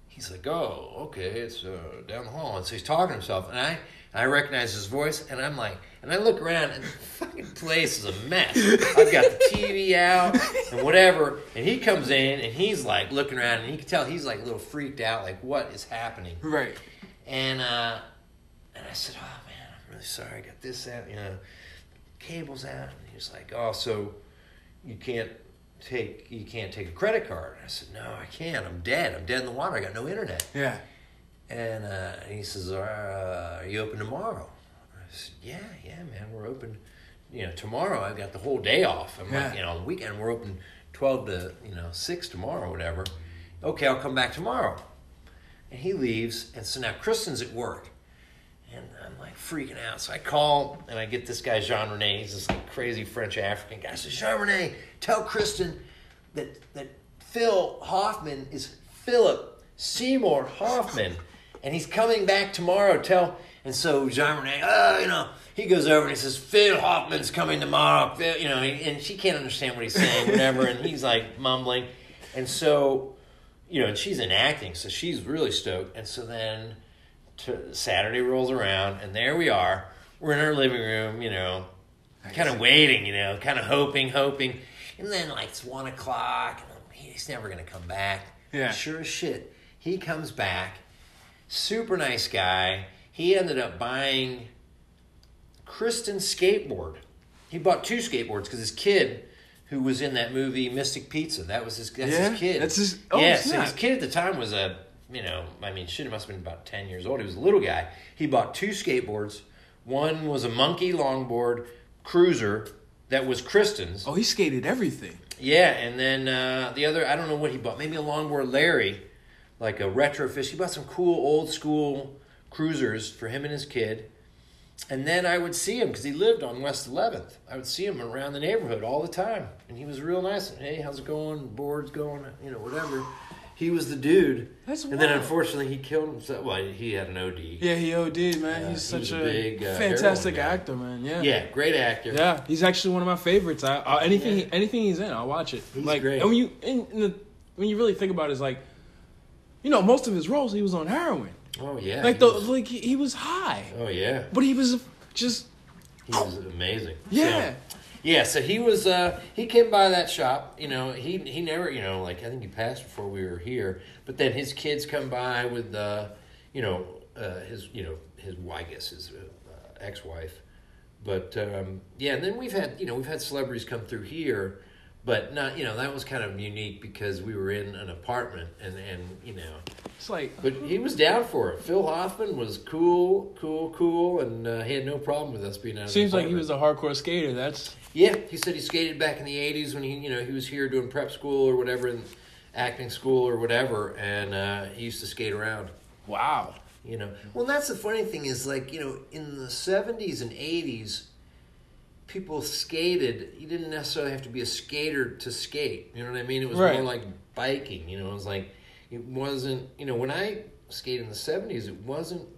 S2: He's like, "Oh, okay, it's uh, down the hall," and so he's talking to himself, and I, I recognize his voice, and I'm like, and I look around, and the fucking place is a mess. I've got the TV out and whatever, and he comes in, and he's like looking around, and you can tell he's like a little freaked out, like what is happening?
S1: Right.
S2: And uh, and I said, "Oh man, I'm really sorry. I got this out, you know, cables out." And he was like, "Oh, so you can't take you can't take a credit card?" I said, "No, I can't. I'm dead. I'm dead in the water. I got no internet."
S1: Yeah.
S2: And, uh, and he says, uh, "Are you open tomorrow?" I said, "Yeah, yeah, man. We're open. You know, tomorrow I've got the whole day off. I'm
S1: Yeah.
S2: like, you know, on the weekend we're open twelve to you know six tomorrow, or whatever. Okay, I'll come back tomorrow." And he leaves, and so now Kristen's at work, And I'm like freaking out. So I call and I get this guy, Jean Rene. He's this like, crazy French African guy. I said, Jean Rene, tell Kristen that, that Phil Hoffman is Philip Seymour Hoffman. And he's coming back tomorrow. Tell. And so Jean Rene, oh, you know, he goes over and he says, Phil Hoffman's coming tomorrow. Phil, you know, and she can't understand what he's saying, whatever. and he's like mumbling. And so, you know, and she's in acting, so she's really stoked. And so then to, Saturday rolls around, and there we are. We're in our living room, you know, kind of waiting, you know, kind of hoping, hoping. And then, like, it's one o'clock, and he's never to come back.
S1: Yeah.
S2: Sure as shit. He comes back, super nice guy. He ended up buying Kristen's skateboard. He bought two skateboards because his kid, who was in that movie Mystic Pizza, that was his. That's
S1: Yeah?
S2: his kid.
S1: That's his- oh,
S2: yeah, so his kid at the time was a, you know, I mean, shit, it must have been about ten years old. He was a little guy. He bought two skateboards. One was a monkey longboard cruiser that was Kristen's.
S1: Oh, he skated everything.
S2: Yeah, and then uh, the other, I don't know what he bought. Maybe a longboard Larry, like a retrofish. He bought some cool old school cruisers for him and his kid. And then I would see him because he lived on West 11th. I would see him around the neighborhood all the time, and he was real nice. Hey, how's it going? Board's going, you know, whatever. He was the dude.
S1: That's
S2: and then unfortunately he killed himself. Well, he had an OD.
S1: Yeah, he OD'd, man.
S2: Yeah,
S1: he's
S2: he
S1: such
S2: a big, uh,
S1: fantastic actor, man. Yeah.
S2: Yeah, great actor.
S1: Yeah, he's actually one of my favorites. I, I anything
S2: Yeah.
S1: anything he's in, I'll watch it.
S2: He's
S1: like,
S2: great.
S1: And when you the when you really think about it, it's like, you know, most of his roles he was on heroin.
S2: Oh yeah.
S1: like
S2: he
S1: the
S2: was-
S1: like he, he was high,
S2: oh yeah.
S1: but he was just
S2: He was amazing.
S1: yeah.
S2: So- Yeah, so he was uh he came by that shop, you know, he he never, you know, like I think he passed before we were here, but then his kids come by with uh you know, uh his you know, his I guess his uh, ex-wife. But um yeah, and then we've had, you know, we've had celebrities come through here, but not, you know, that was kind of unique because we were in an apartment and and you know,
S1: It's like
S2: but he was down for it. Phil Hoffman was cool, cool, cool, and uh, he had no problem with us being out. of
S1: seems like he was a hardcore skater. That's
S2: Yeah, he said he skated back in the '80s when he, you know, he was here doing prep school or whatever, and acting school or whatever, and uh, he used to skate around.
S1: wow.
S2: You know, well, that's the funny thing is like you know, in the '70s and '80s, people skated. You didn't necessarily have to be a skater to skate. You know what I mean? It was
S1: Right.
S2: more like biking. You know, it was like it wasn't. You know, when I skated in the '70s, it wasn't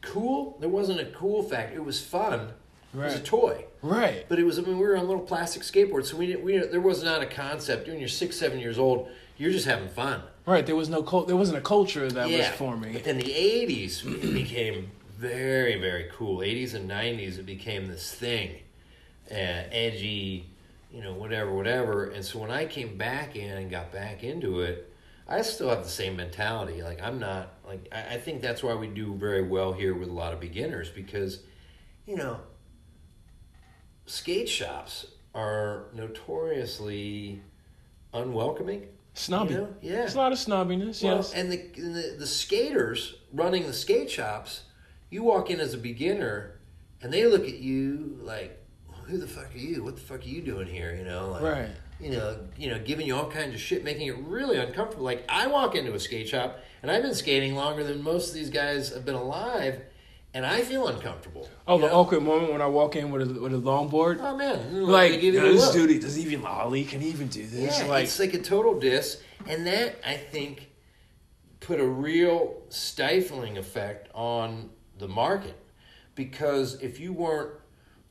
S2: cool. There wasn't a cool factor. It was fun. It was a toy.
S1: Right.
S2: But it was, I mean, we were on little plastic skateboards, so we didn't, we, there was not a concept. When you're six, seven years old, you're just having fun.
S1: Right. There was no. There wasn't a culture that was forming.
S2: But then the 80s, became very, very cool. 80s and 90s, it became this thing. Uh, edgy, you know, whatever, whatever. And so when I came back in and got back into it, I still have the same mentality. Like, I'm not, like, I, I think that's why we do very well here with a lot of beginners because, you know, skate shops are notoriously unwelcoming.
S1: Snobby.
S2: You know? Yeah.
S1: It's a lot of snobbiness.
S2: Well,
S1: yes.
S2: and the, and the the skaters running the skate shops, you walk in as a beginner, and they look at you like, "Who the fuck are you? What the fuck are you doing here?" You know, like,
S1: Right.
S2: You know, you know, giving you all kinds of shit, making it really uncomfortable. Like I walk into a skate shop, and I've been skating longer than most of these guys have been alive, and I feel uncomfortable.
S1: oh,
S2: you
S1: the
S2: know?
S1: awkward moment when I walk in with a with a longboard.
S2: Oh man,
S1: like,
S2: they give
S1: you
S2: you
S1: know, this
S2: look.
S1: dude does he even oh, lolly? Can he even do this?
S2: Yeah,
S1: like,
S2: it's like a total diss, and that I think put a real stifling effect on the market because if you weren't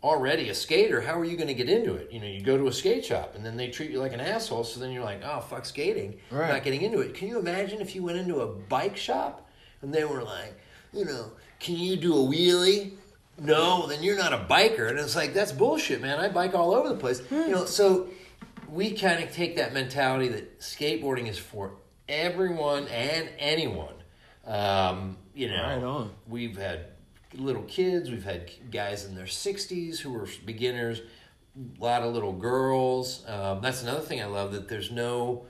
S2: already a skater, how are you going to get into it? You know, you go to a skate shop and then they treat you like an asshole, so then you're like, oh fuck skating,
S1: Right.
S2: not getting into it. Can you imagine if you went into a bike shop and they were like, you know, can you do a wheelie? No, then you're not a biker, and it's like that's bullshit, man. I bike all over the place, you know. So we kind of take that mentality that skateboarding is for everyone and anyone. Um, you know,
S1: Right on.
S2: we've had little kids, we've had guys in their 60s who were beginners, a lot of little girls. Um, that's another thing I love that there's no,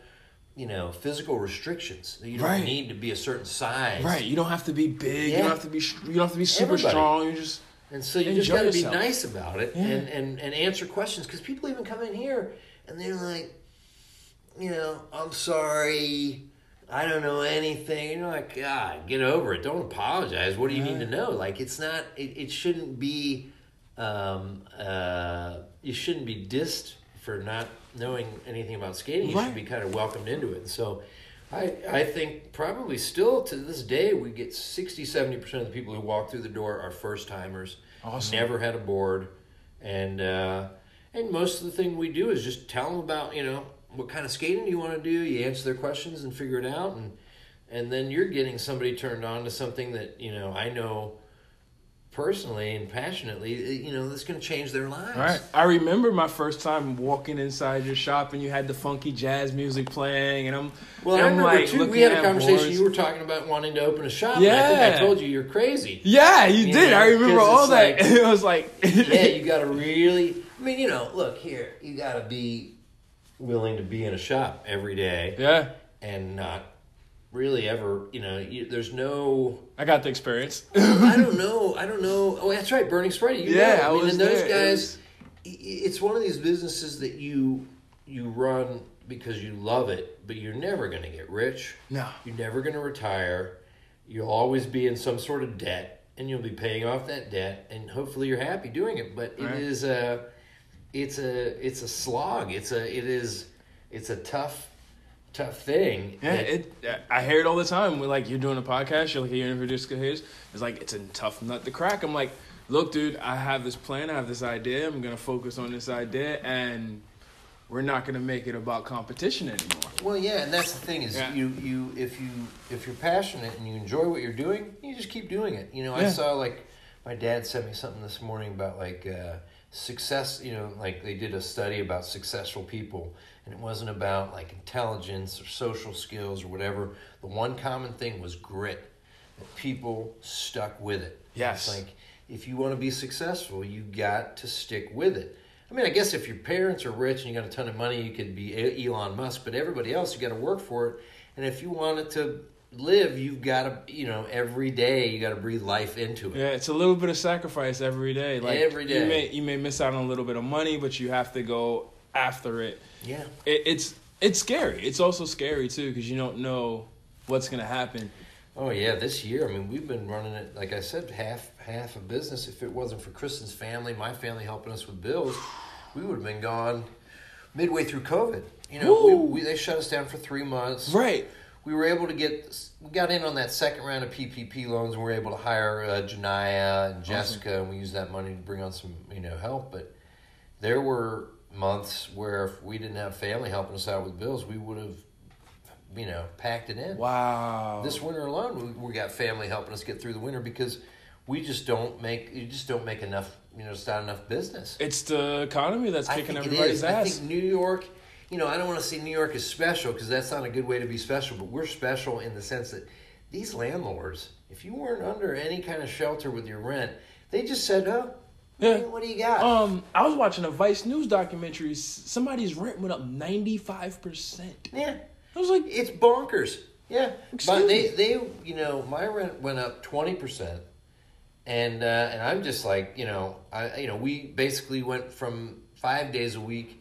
S2: you know, physical restrictions. You don't
S1: Right.
S2: need to be a certain size.
S1: right. You don't have to be big. You don't have to be. You don't have to be super
S2: Everybody.
S1: strong. You just.
S2: And so you just got to be nice about it
S1: Yeah.
S2: and, and, and answer questions because people even come in here and they're like, you know, I'm sorry, I don't know anything. You're like, God, get over it. Don't apologize. What do you need to know? Like, it's not. It, it shouldn't be. Um, uh, you shouldn't be dissed for not knowing anything about skating. You
S1: Right.
S2: should be kind of welcomed into it. And so, I I think probably still to this day we get 60 70 percent of the people who walk through the door are first timers.
S1: Awesome.
S2: Never had a board, and uh, and most of the thing we do is just tell them about you know what kind of skating do you want to do. You answer their questions and figure it out, and and then you're getting somebody turned on to something that you know I know personally and passionately. Eh, you know that's going to change their lives.
S1: All right. I remember my first time walking inside your shop and you had the funky jazz music playing, and I'm
S2: Well,
S1: and
S2: I remember
S1: like
S2: too. We had a conversation.
S1: boards.
S2: You were talking about wanting to open a shop. and I think
S1: Yeah.
S2: I told you you're crazy.
S1: Yeah, you,
S2: You
S1: did.
S2: know,
S1: I remember all that.
S2: like-
S1: it was like,
S2: yeah, you got to really. I mean, you know, look here. You got to be willing to be in a shop every day
S1: yeah.
S2: and not really ever. You know, you, there's no.
S1: I got the experience.
S2: I don't know. I don't know. Oh, that's right, Burning. You
S1: Yeah,
S2: know.
S1: I
S2: I mean,
S1: was
S2: and those
S1: there.
S2: Guys. It's one of these businesses that you you run because you love it, but you're never going to get rich.
S1: no.
S2: You're never going to retire. You'll always be in some sort of debt, and you'll be paying off that debt, and hopefully you're happy doing it. But it
S1: Right.
S2: is a, it's a, it's a slog. It's a, it is, it's a tough, tough thing.
S1: Yeah,
S2: that-
S1: it. I hear it all the time. We're like, you're doing a podcast. You're like, you're Disco Hayes. It's like it's a tough nut to crack. I'm like, look, dude, I have this plan. I have this idea. I'm gonna focus on this idea, and we're not gonna make it about competition anymore.
S2: Well, yeah, and that's the thing is
S1: Yeah.
S2: you you if you if you're passionate and you enjoy what you're doing, you just keep doing it. You know, I saw like my dad sent me something this morning about like uh, success. You know, like they did a study about successful people, and it wasn't about like intelligence or social skills or whatever. The one common thing was grit. That people stuck with it.
S1: Yes.
S2: It's like if you want to be successful, you got to stick with it. I mean, I guess if your parents are rich and you got a ton of money, you could be Elon Musk. But everybody else, you got to work for it. And if you wanted to live, you've got to, you know, every day you got to breathe life into it.
S1: Yeah, it's a little bit of sacrifice every day. Like
S2: Every day.
S1: you may you may miss out on a little bit of money, but you have to go after it.
S2: Yeah.
S1: it it's it's scary. It's also scary too because you don't know what's gonna happen.
S2: Oh yeah, this year. I mean, we've been running it. Like I said, half half a business. If it wasn't for Kristen's family, my family helping us with bills, we would have been gone midway through COVID. You know, we, we, they shut us down for three months.
S1: Right.
S2: We were able to get we got in on that second round of PPP loans and we were able to hire uh, Janaya and Jessica and we used that money to bring on some you know help but there were months where if we didn't have family helping us out with bills we would have you know packed it in
S1: Wow.
S2: this winter alone we, we got family helping us get through the winter because we just don't make you just don't make enough you know it's not enough business
S1: it's the economy that's kicking everybody's
S2: is. I
S1: ass.
S2: think New York, you know, I don't want to say New York is special because that's not a good way to be special, but we're special in the sense that these landlords, if you weren't under any kind of shelter with your rent, they just said, oh,
S1: Yeah.
S2: what do you got?
S1: Um, I was watching a Vice News documentary. Somebody's rent went up ninety five percent.
S2: yeah,
S1: I was like,
S2: it's bonkers. Yeah,
S1: Excuse
S2: but they,
S1: me.
S2: they, you know, my rent went up twenty percent, and uh, and I'm just like, you know, I, you know, we basically went from five days a week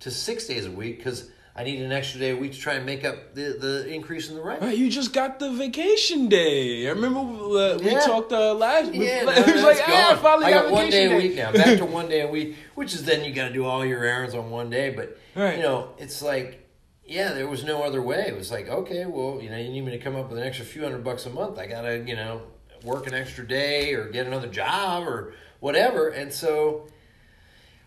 S2: to six days a week because I needed an extra day a week to try and make up the the increase in the rent.
S1: "Right, you just got the vacation day. I remember uh, we
S2: Yeah.
S1: talked uh, last.
S2: Yeah,
S1: it
S2: no,
S1: was
S2: that's
S1: like, ah, I finally
S2: I
S1: got,
S2: got one day
S1: vacation
S2: a week now. Back to one day a week, which is then you got to do all your errands on one day. But
S1: Right.
S2: you know, it's like, yeah, there was no other way. It was like, okay, well, you know, you need me to come up with an extra few hundred bucks a month. I gotta, you know, work an extra day or get another job or whatever. And so,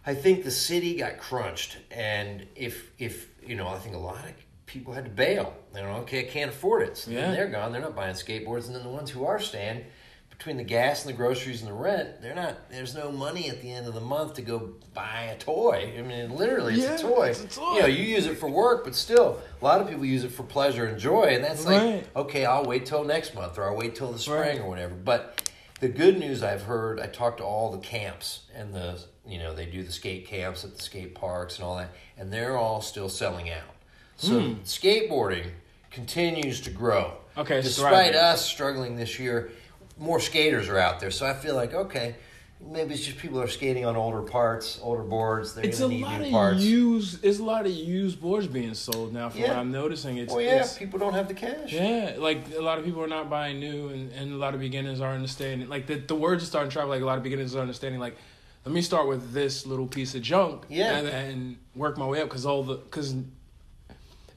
S2: I think the city got crunched, and if if you know, I think a lot of people had to bail. They don't okay, I can't afford it. So
S1: Yeah.
S2: then they're gone. They're not buying skateboards, and then the ones who are staying, between the gas and the groceries and the rent, they're not. There's no money at the end of the month to go buy a toy. I mean, literally, it's
S1: Yeah,
S2: a toy.
S1: it's a toy.
S2: You know, you use it for work, but still, a lot of people use it for pleasure and joy, and that's like, okay, I'll wait till next month, or I'll wait till the spring,
S1: Right.
S2: or whatever. But the good news I've heard, I talked to all the camps and the, you know, they do the skate camps at the skate parks and all that, and they're all still selling out. So
S1: Hmm.
S2: skateboarding continues to grow.
S1: Okay,
S2: despite us struggling this year, more skaters are out there. So I feel like okay, maybe it's just people are skating on older parts, older boards. They're
S1: It's a
S2: gonna need
S1: lot
S2: new
S1: of
S2: parts.
S1: used. It's a lot of used boards being sold now. From what I'm noticing, it's
S2: well, yeah,
S1: it's,
S2: people don't have the cash.
S1: yeah, like a lot of people are not buying new, and, and a lot of beginners are understanding. Like the the words are starting to travel. Like a lot of beginners are understanding. Like, let me start with this little piece of junk,
S2: Yeah.
S1: and then work my way up because all the because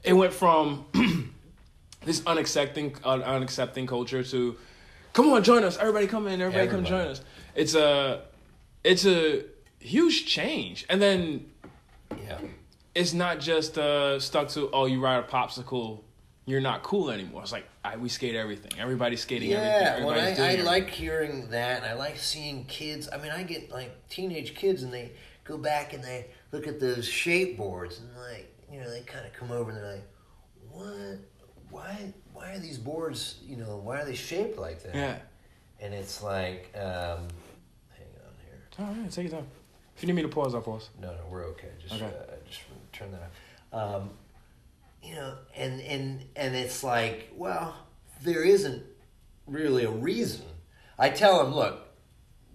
S1: it went from this unaccepting uh, unaccepting culture to come on join us everybody come in everybody, come join us it's a it's a huge change and then
S2: Yeah.
S1: it's not just uh, stuck to oh you ride a popsicle you're not cool anymore it's like I, we skate everything everybody's skating everything
S2: Yeah, well, I, I
S1: everything.
S2: like hearing that, and I like seeing kids. I mean, I get like teenage kids, and they go back and they look at those shape boards, and like, you know, they kind of come over and they're like, "What? Why? Why are these boards? You know, why are they shaped like that?"
S1: yeah
S2: And it's like, um, hang on here.
S1: all right take your time if you need me to pause I'll pause
S2: No, no, we're okay. Just,
S1: Okay.
S2: uh, just turn that off. Um, you know, and and and it's like, well, there isn't really a reason. I tell them, look,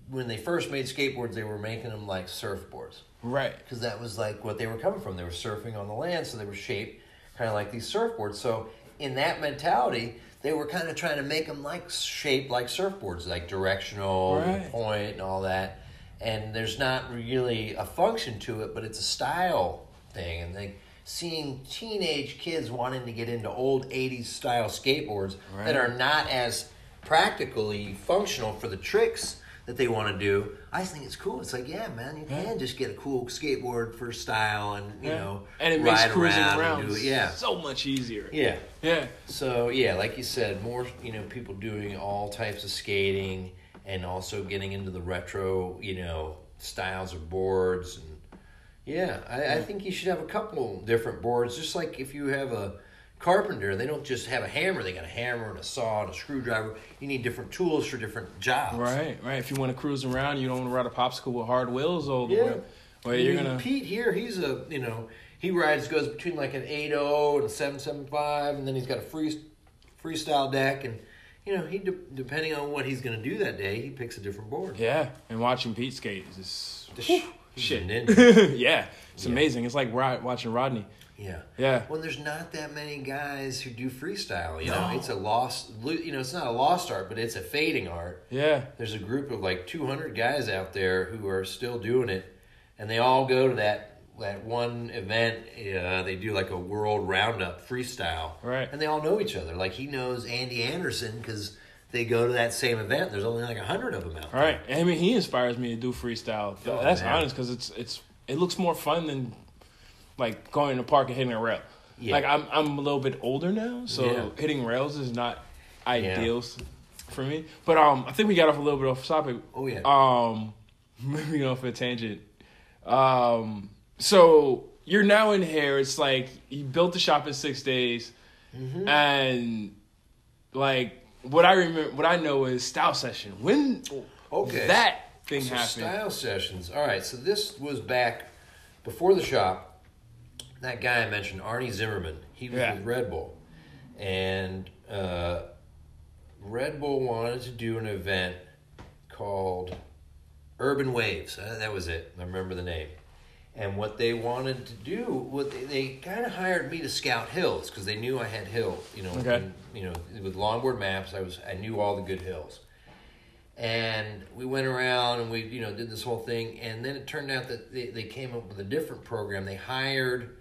S2: when they first made skateboards, they were making them like surfboards
S1: right
S2: because that was like what they were coming from. They were surfing on the land, so they were shaped kind of like these surfboards. So in that mentality, they were kind of trying to make them like shaped like surfboards, like directional,
S1: Right.
S2: point, and all that. And there's not really a function to it, but it's a style thing. And they seeing teenage kids wanting to get into old '80s style skateboards
S1: Right.
S2: that are not as practically functional for the tricks that they want to do. I just think it's cool. It's like, yeah, man, you
S1: Yeah.
S2: can just get a cool skateboard for style and you
S1: Yeah.
S2: know,
S1: and it makes cruising
S2: around,
S1: around,
S2: it. Yeah,
S1: so much easier
S2: yeah.
S1: yeah
S2: So yeah, like you said, more you know people doing all types of skating and also getting into the retro you know styles of boards and yeah, I, I think you should have a couple different boards. Just like if you have a carpenter, they don't just have a hammer; they got a hammer and a saw and a screwdriver. You need different tools for different jobs.
S1: right right if you want to cruise around you don't want to ride a popsicle with hard wheels all the
S2: Yeah.
S1: way well you're
S2: I mean,
S1: gonna
S2: Pete here, he's a you know he rides goes between like an 8.0 and a seven seven five, and then he's got a free freestyle deck, and you know he de- depending on what he's going to do that day, he picks a different board.
S1: Yeah, and watching Pete skate is just whew, shit. yeah, it's
S2: Yeah.
S1: amazing. It's like watching Rodney.
S2: Yeah.
S1: Yeah,
S2: Well, there's not that many guys who do freestyle. You know, it's a lost. You know, it's not a lost art, but it's a fading art.
S1: yeah,
S2: There's a group of like 200 guys out there who are still doing it, and they all go to that that one event. Uh, they do like a world roundup freestyle,
S1: Right.
S2: And they all know each other. Like he knows Andy Anderson because they go to that same event. There's only like a hundred of them out
S1: there right I mean, he inspires me to do freestyle.
S2: Oh,
S1: That's
S2: man.
S1: honest because it's it's it looks more fun than like going in the park and hitting a rail.
S2: Yeah.
S1: Like I'm I'm a little bit older now, so
S2: Yeah.
S1: hitting rails is not ideal s for me. But um, I think we got off a little bit off topic.
S2: Oh yeah.
S1: Um, moving off a tangent. Um, so you're now in here. It's like you built the shop in six days,
S2: Mm-hmm.
S1: and like what I remember, what I know is style session. When
S2: Okay.
S1: that thing
S2: So
S1: happened,
S2: style sessions. All right, so this was back before the shop. That guy I mentioned, Arnie Zimmerman, he was
S1: Yeah.
S2: with Red Bull, and uh, Red Bull wanted to do an event called Urban Waves. Uh, that was it. I remember the name. And what they wanted to do, what they, they kind of hired me to scout hills because they knew I had hills. You know,
S1: Okay.
S2: and, you know, with longboard maps, I was I knew all the good hills and we went around and we you know did this whole thing and then it turned out that they, they came up with a different program they hired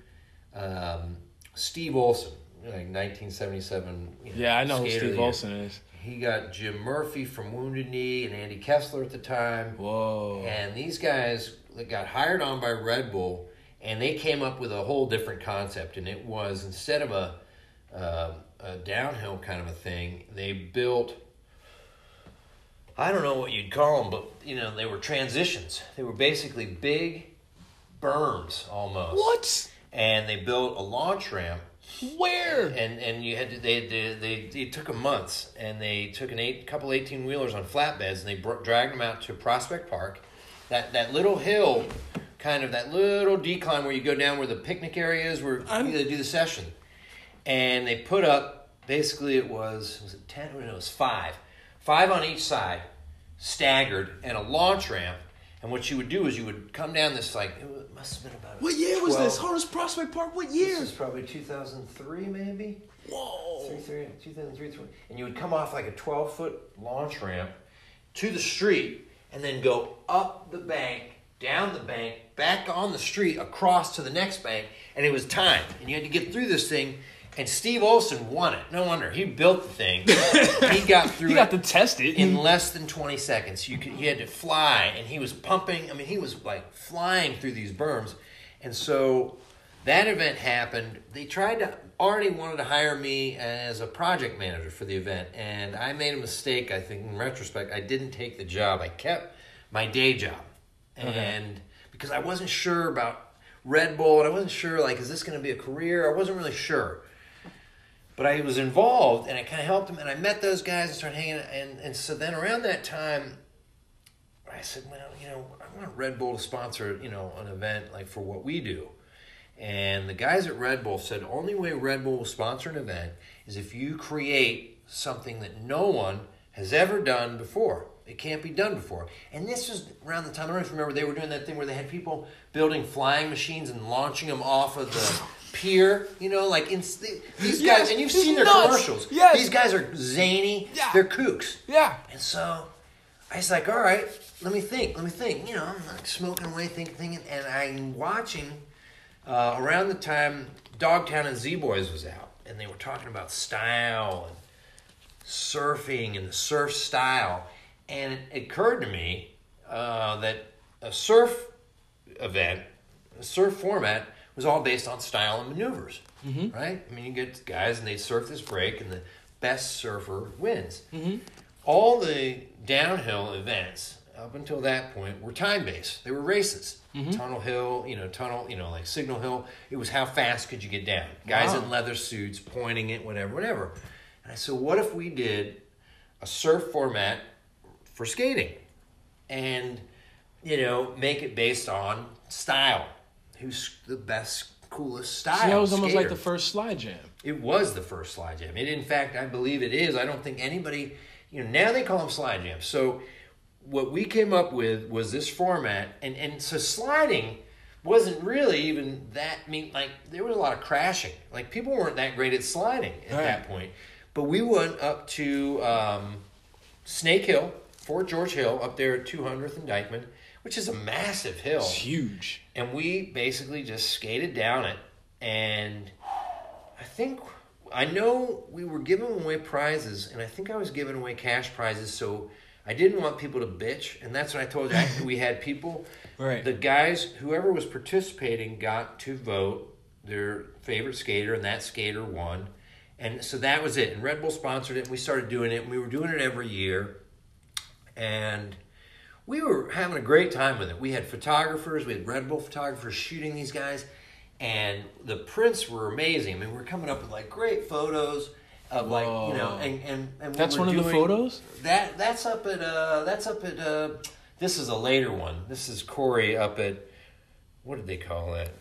S2: um, steve olson like 1977 you know,
S1: yeah, I know who Steve. Olson is.
S2: he got jim murphy from wounded knee and andy kessler at the time
S1: Whoa,
S2: and these guys got hired on by Red Bull, and they came up with a whole different concept. And it was instead of a, uh, a downhill kind of a thing, they built. I don't know what you'd call them, but you know they were transitions. They were basically big berms almost.
S1: what?
S2: And they built a launch ramp
S1: Where?
S2: and and you had to they they they it took them months and they took an eight couple eighteen wheelers on flatbeds and they br- dragged them out to Prospect Park, that that little hill, kind of that little decline where you go down where the picnic area is where
S1: I'm-
S2: they do the session, and they put up basically it was was it ten or no it was five, five on each side, staggered and a launch ramp. And what you would do is you would come down this like it must have been about
S1: What year was this? Hollis Prospect Park. What year?
S2: This is probably 2003 maybe.
S1: Whoa.
S2: Three, three, 2003, three. and you would come off like a 12 foot launch ramp to the street and then go up the bank, down the bank, back on the street, across to the next bank, and it was timed. And you had to get through this thing. And Steve Olson won it. No wonder he built the thing. he got through
S1: He got to test it.
S2: in less than 20 seconds. You could, he had to fly, and he was pumping. I mean, he was like flying through these berms. And so that event happened. They tried to, already wanted to hire me as a project manager for the event. And I made a mistake, I think, in retrospect. I didn't take the job, I kept my day job. And because I wasn't sure about Red Bull, and I wasn't sure, like, is this going to be a career? I wasn't really sure but I was involved and I kind of helped them and I met those guys and started hanging and and so then around that time I said well you know I want Red Bull to sponsor you know an event like for what we do. And the guys at Red Bull said only way Red Bull will sponsor an event is if you create something that no one has ever done before. It can't be done before. And this was around the time I don't remember they were doing that thing where they had people building flying machines and launching them off of the pier you know like in, these
S1: Yes,
S2: guys and you've seen their
S1: nuts.
S2: commercials
S1: Yes.
S2: these guys are zany
S1: Yeah.
S2: they're kooks
S1: yeah.
S2: and so I was like, all right, let me think, let me think. You know, I'm like smoking away, thinking, thinking, and I'm watching uh, around the time Dogtown and Z Boys was out, and they were talking about style and surfing and the surf style, and it occurred to me uh, that a surf event, a surf format, was all based on style and maneuvers, mm-hmm. right? I mean, you get guys and they surf this break, and the best surfer wins. Mm-hmm. All the downhill events up until that point were time based. They were races. Mm-hmm. Tunnel Hill, you know, tunnel, you know, like Signal Hill. It was how fast could you get down? Guys
S1: Wow.
S2: in leather suits pointing it, whatever, whatever. And I said, what if we did a surf format for skating? and you know make it based on style who's the best coolest style
S1: See, that was almost like the first slide jam.
S2: it was the first slide jam it in fact i believe it is i don't think anybody you know now they call them slide jams so what we came up with was this format and and so sliding wasn't really even that I mean like there was a lot of crashing like people weren't that great at sliding at
S1: Right.
S2: that point but we went up to um, Snake Hill, Fort George Hill, up there at 200th and Dyckman, which is a massive hill.
S1: It's huge.
S2: And we basically just skated down it. And I think, I know we were giving away prizes, and I think I was giving away cash prizes. So I didn't want people to bitch. And that's what I told you. I- we had people,
S1: Right.
S2: the guys, whoever was participating, got to vote their favorite skater, and that skater won. And so that was it. And Red Bull sponsored it, and we started doing it. And we were doing it every year. And we were having a great time with it. We had photographers, we had Red Bull photographers shooting these guys, and the prints were amazing. I mean, we are coming up with like great photos of like you know, and and, and
S1: That's one of the photos?
S2: That that's up at uh that's up at uh this is a later one. This is Corey up at what did they call that?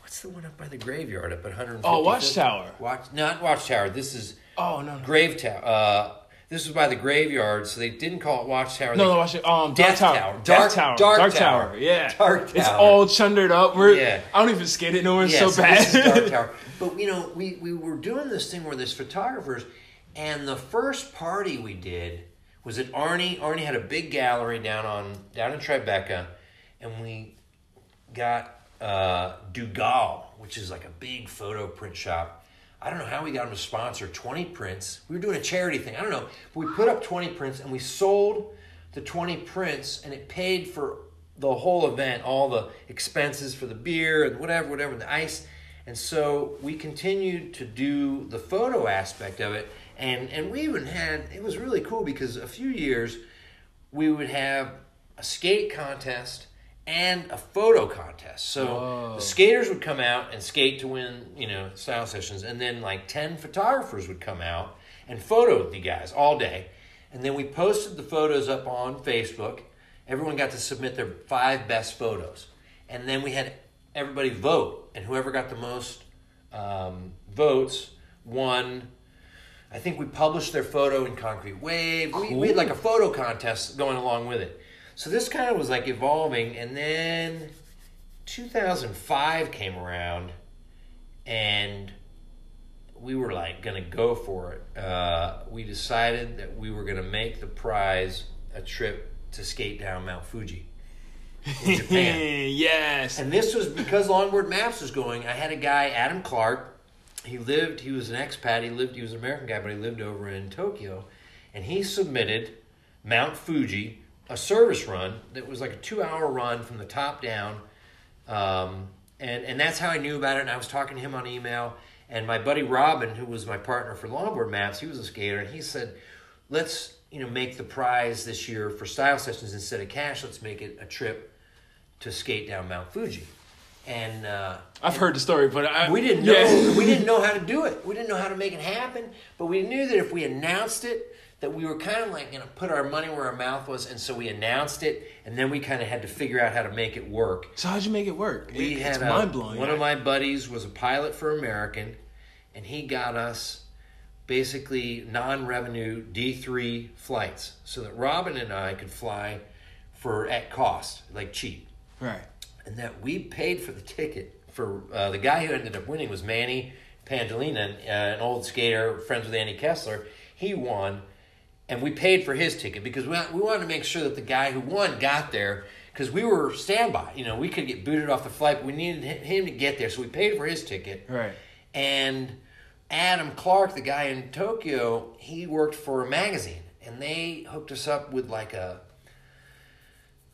S2: What's the one up by the graveyard up at 150?
S1: Oh, Watchtower.
S2: Watch not Watchtower. This is
S1: Oh no, no.
S2: Grave Tower. Uh, this was by the graveyard, so they didn't call it Watchtower.
S1: No,
S2: they,
S1: no, watch it. Um, Dark
S2: Death
S1: Tower.
S2: Tower.
S1: Dark,
S2: Dark-
S1: Tower.
S2: Dark
S1: Dark,
S2: Tower.
S1: Tower. Yeah.
S2: Dark Tower.
S1: It's all chundered up. We're,
S2: Yeah.
S1: I don't even skate it no. It's
S2: Yeah,
S1: so bad.
S2: This is Dark Tower. But you know, we, we were doing this thing where there's photographers, and the first party we did was at Arnie. Arnie had a big gallery down on down in Tribeca, and we got uh, Duggal, which is like a big photo print shop. I don't know how we got them to sponsor 20 prints. We were doing a charity thing. I don't know. But we put up 20 prints and we sold the 20 prints and it paid for the whole event, all the expenses for the beer and whatever, whatever, the ice. And so we continued to do the photo aspect of it. And, and we even had, it was really cool because a few years we would have a skate contest and a photo contest. So
S1: Whoa.
S2: the skaters would come out and skate to win, you know, style sessions, and then like ten photographers would come out and photo the guys all day, and then we posted the photos up on Facebook. Everyone got to submit their five best photos, and then we had everybody vote, and whoever got the most um, votes won. I think we published their photo in Concrete Wave. We, we had like a photo contest going along with it. So this kind of was like evolving, and then 2005 came around, and we were like gonna go for it. Uh, we decided that we were gonna make the prize a trip to skate down Mount Fuji in Japan.
S1: yes.
S2: And this was because Longboard Maps was going. I had a guy, Adam Clark. He lived. He was an expat. He lived. He was an American guy, but he lived over in Tokyo, and he submitted Mount Fuji a service run that was like a two-hour run from the top down, um, and and that's how I knew about it. And I was talking to him on email. And my buddy Robin, who was my partner for Longboard Maps, he was a skater, and he said, "Let's you know make the prize this year for style sessions instead of cash. Let's make it a trip to skate down Mount Fuji." And uh,
S1: I've heard the story, but I,
S2: we didn't know
S1: yeah.
S2: we didn't know how to do it. We didn't know how to make it happen. But we knew that if we announced it, that we were kind of like going to put our money where our mouth was, and so we announced it, and then we kind of had to figure out how to make it work.
S1: So how'd you make it work?
S2: We
S1: It-
S2: had a-
S1: mind blowing.
S2: One of my buddies was a pilot for American, and he got us basically non-revenue D three flights, so that Robin and I could fly for at cost, like cheap
S1: right.
S2: and that we paid for the ticket for uh, the guy who ended up winning was Manny Pandolina, uh, an old skater, friends with Andy Kessler. He won, and we paid for his ticket because we, we wanted to make sure that the guy who won got there because we were standby. You know, we could get booted off the flight, but we needed him to get there, so we paid for his ticket.
S1: Right.
S2: And Adam Clark, the guy in Tokyo, he worked for a magazine, and they hooked us up with like a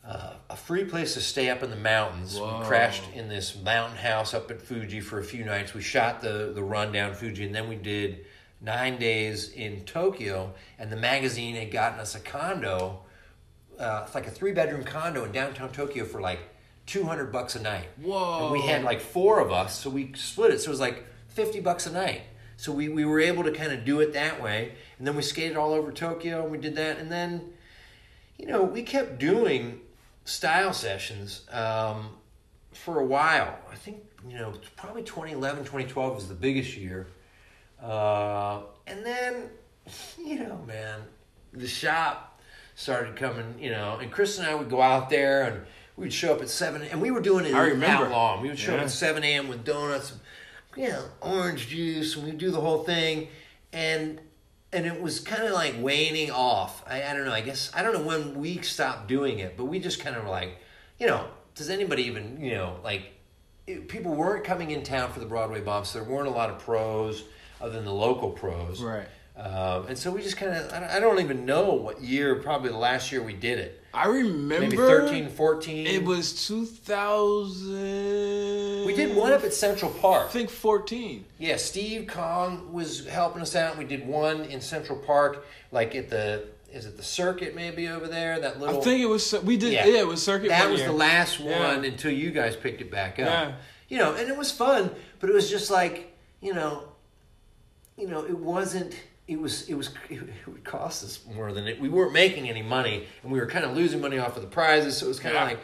S2: uh, a free place to stay up in the mountains.
S1: Whoa.
S2: We crashed in this mountain house up at Fuji for a few nights. We shot the the run down Fuji, and then we did nine days in Tokyo. And the magazine had gotten us a condo. Uh, it's like a three bedroom condo in downtown Tokyo for like two hundred bucks a night.
S1: Whoa.
S2: And we had like four of us, so we split it. So it was like 50 bucks a night. So we, we were able to kind of do it that way. And then we skated all over Tokyo and we did that. And then, you know, we kept doing style sessions um, for a while. I think, you know, probably 2011, 2012 was the biggest year. Uh, and then, you know, man, the shop started coming, you know, and Chris and I would go out there and we'd show up at 7 and we were doing it
S1: I remember.
S2: that long. We would show up at 7 a.m. with donuts, you know, orange juice, and we'd do the whole thing. And and it was kind of like waning off. I, I don't know. I guess I don't know when we stopped doing it, but we just kind of were like, you know, does anybody even, you know, like it, people weren't coming in town for the Broadway. So there weren't a lot of pros other than the local pros.
S1: Right.
S2: Um, and so we just kind of, I don't- even know what year, probably the last year we did it.
S1: I remember.
S2: Maybe 13, 14.
S1: It was 2000.
S2: we did one up at Central Park.
S1: I think 14.
S2: Yeah, Steve Kong was helping us out. We did one in Central Park, like at the, is it the circuit maybe over there? That little.
S1: I think it was. We did.
S2: Yeah.
S1: Yeah, it was circuit.
S2: that was
S1: year.
S2: the last one
S1: Yeah.
S2: until you guys picked it back up.
S1: Yeah.
S2: You know, and it was fun, but it was just like, you know, you know, it wasn't. It was. It was. It would cost us more than it. We weren't making any money, and we were kind of losing money off of the prizes. So it was kind of like,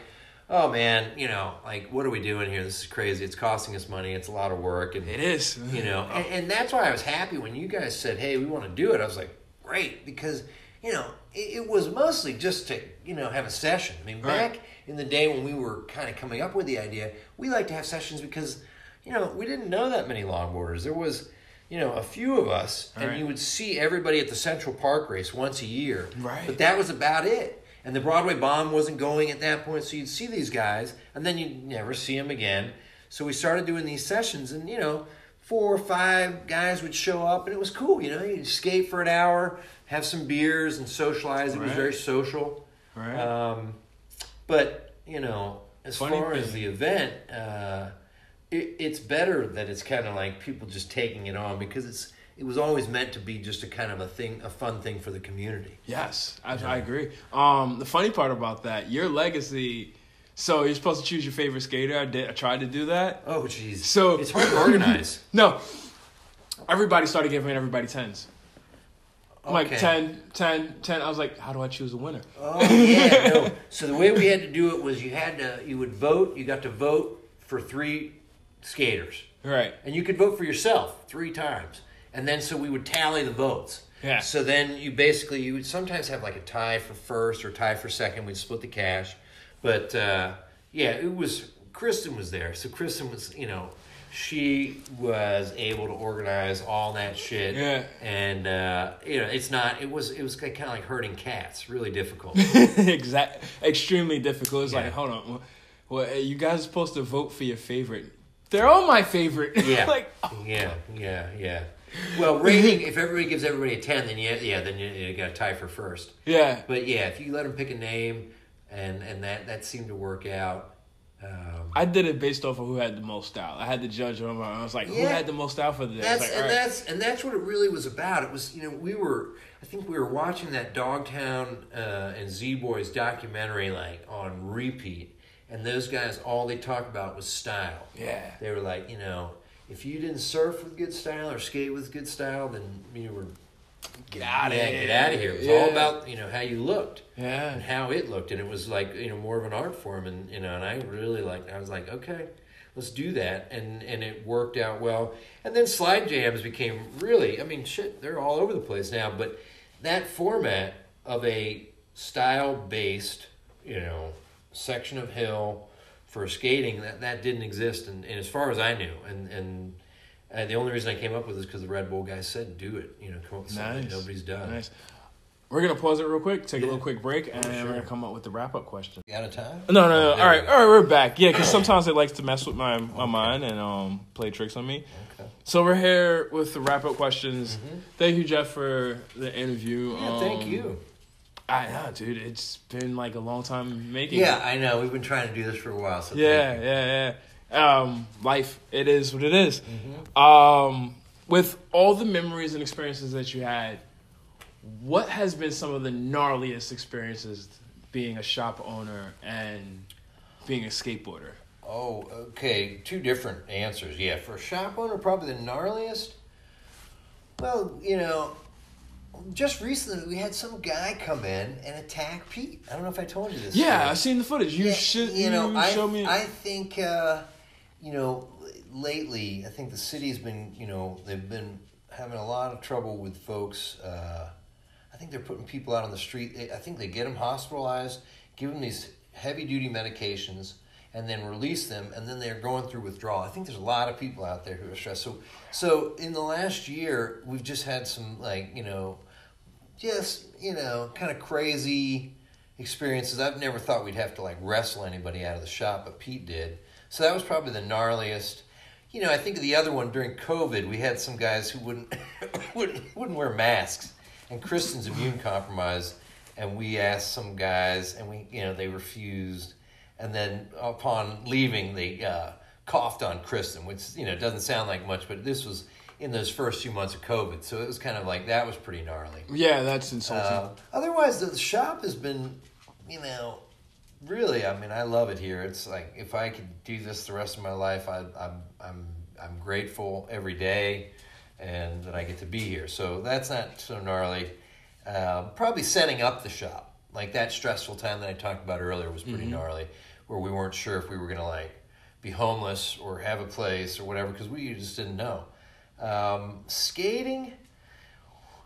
S2: oh man, you know, like what are we doing here? This is crazy. It's costing us money. It's a lot of work, and
S1: It is.
S2: you know and, and that's why i was happy when you guys said hey we want to do it i was like great because you know it, it was mostly just to you know have a session i mean
S1: Right.
S2: back in the day when we were kind of coming up with the idea we like to have sessions because you know we didn't know that many longboarders there was you know a few of us and
S1: Right.
S2: you would see everybody at the central park race once a year
S1: Right.
S2: but that was about it and the broadway bomb wasn't going at that point so you'd see these guys and then you'd never see them again so we started doing these sessions, and you know, four or five guys would show up, and it was cool. You know, you'd skate for an hour, have some beers, and socialize. It was very social.
S1: Right.
S2: Um, but you know, as
S1: Funny
S2: far as the event, uh, it, it's better that it's kind of like people just taking it on because it's it was always meant to be just a kind of a thing, a fun thing for the community.
S1: Yes, I, I agree. Um, the funny part about that, your legacy. So you're supposed to choose your favorite skater. I did. I tried to do that.
S2: Oh, jeez.
S1: So-
S2: it's hard to organize.
S1: No, everybody started giving everybody tens. I'm Like
S2: Okay.
S1: 10, 10, 10. I was like, how do I choose a winner?
S2: Oh yeah, no. So the way we had to do it was you had to you would vote. You got to vote for three skaters,
S1: Right.
S2: and you could vote for yourself three times. and then so we would tally the votes.
S1: Yeah.
S2: So then you basically you would sometimes have like a tie for first or tie for second. We'd split the cash, but uh, yeah, it was Kristen was there. So Kristen was you know she was able to organize all that shit.
S1: Yeah.
S2: And uh, you know it's not it was it was kind of like herding cats. Really difficult.
S1: exact, extremely difficult. It's
S2: Yeah.
S1: like, hold on, well, you guys are supposed to vote for your favorite. They're all my favorite.
S2: Yeah.
S1: like, oh,
S2: Yeah, yeah, yeah. Well, rating if everybody gives everybody a ten, then yeah, yeah, then you, you got to tie for first.
S1: yeah,
S2: But yeah, if you let them pick a name, and and that that seemed to work out. Um,
S1: I did it based off of who had the most style. I had to judge them. I was like, who had the most style for this?
S2: that's
S1: like,
S2: and
S1: right.
S2: that's and that's what it really was about. It was you know we were I think we were watching that Dogtown uh, and Z Boys documentary like on repeat, and those guys all they talked about was style.
S1: Yeah.
S2: They were like, you know, if you didn't surf with good style or skate with good style, then you were
S1: Get out of
S2: yeah,
S1: here.
S2: get out of here. It was
S1: Yeah.
S2: all about you know how you looked and how it looked, and it was like you know more of an art form, and you know, and I really like. I was like, okay, let's do that, and and it worked out well. And then slide jams became really. I mean, shit, they're all over the place now, but that format of a style based, you know, section of hill for skating that that didn't exist, and, and as far as I knew, and and. Uh, the only reason I came up with this because the Red Bull guys said, "Do it." You know, come up with something
S1: Nice.
S2: nobody's done.
S1: Nice. We're gonna pause it real quick, take a little quick break, and then we're gonna come up with the wrap up question.
S2: You out of time?
S1: No, no, no.
S2: Oh,
S1: All right, all right, we're back. Yeah, because sometimes it likes to mess with my my mind and um play tricks on me.
S2: Okay.
S1: So we're here with the wrap up questions. Thank you, Jeff, for the interview.
S2: Mm-hmm. Yeah, thank
S1: Um,
S2: you.
S1: I know, dude. It's been like a long time making.
S2: Yeah, I know. We've been trying to do this for a while. So
S1: Yeah, yeah, yeah. Um, life, it is what it is.
S2: Mm-hmm.
S1: Um, with all the memories and experiences that you had, what has been some of the gnarliest experiences being a shop owner and being a skateboarder?
S2: Oh, okay. Two different answers. Yeah, for a shop owner, probably the gnarliest. Well, you know, just recently we had some guy come in and attack Pete. I don't know if I told you this.
S1: Yeah,
S2: story.
S1: I've seen the footage. You
S2: Yeah,
S1: should,
S2: you know, I,
S1: show me.
S2: I think, uh, you know, lately, I think the city's been, you know, they've been having a lot of trouble with folks. Uh, I think they're putting people out on the street. I think they get them hospitalized, give them these heavy duty medications, and then release them, and then they're going through withdrawal. I think there's a lot of people out there who are stressed. So, so in the last year, we've just had some like, you know, just you know kind of crazy experiences. I've never thought we'd have to like wrestle anybody out of the shop but pete did. So that was probably the gnarliest. You know i think of the other one during covid we had some guys who wouldn't wouldn't, wouldn't wear masks. And kristen's immune compromised and we asked some guys and we you know they refused. And then upon leaving they uh, coughed on kristen which you know doesn't sound like much but this was in those first few months of covid so it was kind of like that was pretty gnarly
S1: yeah, that's insulting.
S2: uh, otherwise, the shop has been, you know, really. I mean, I love it here. It's like if I could do this the rest of my life, I, I'm I'm I'm grateful every day, and that I get to be here. So that's not so gnarly. Uh, probably setting up the shop, like that stressful time that I talked about earlier, was pretty gnarly, where we weren't sure if we were gonna like be homeless or have a place or whatever because we just didn't know. Um, skating.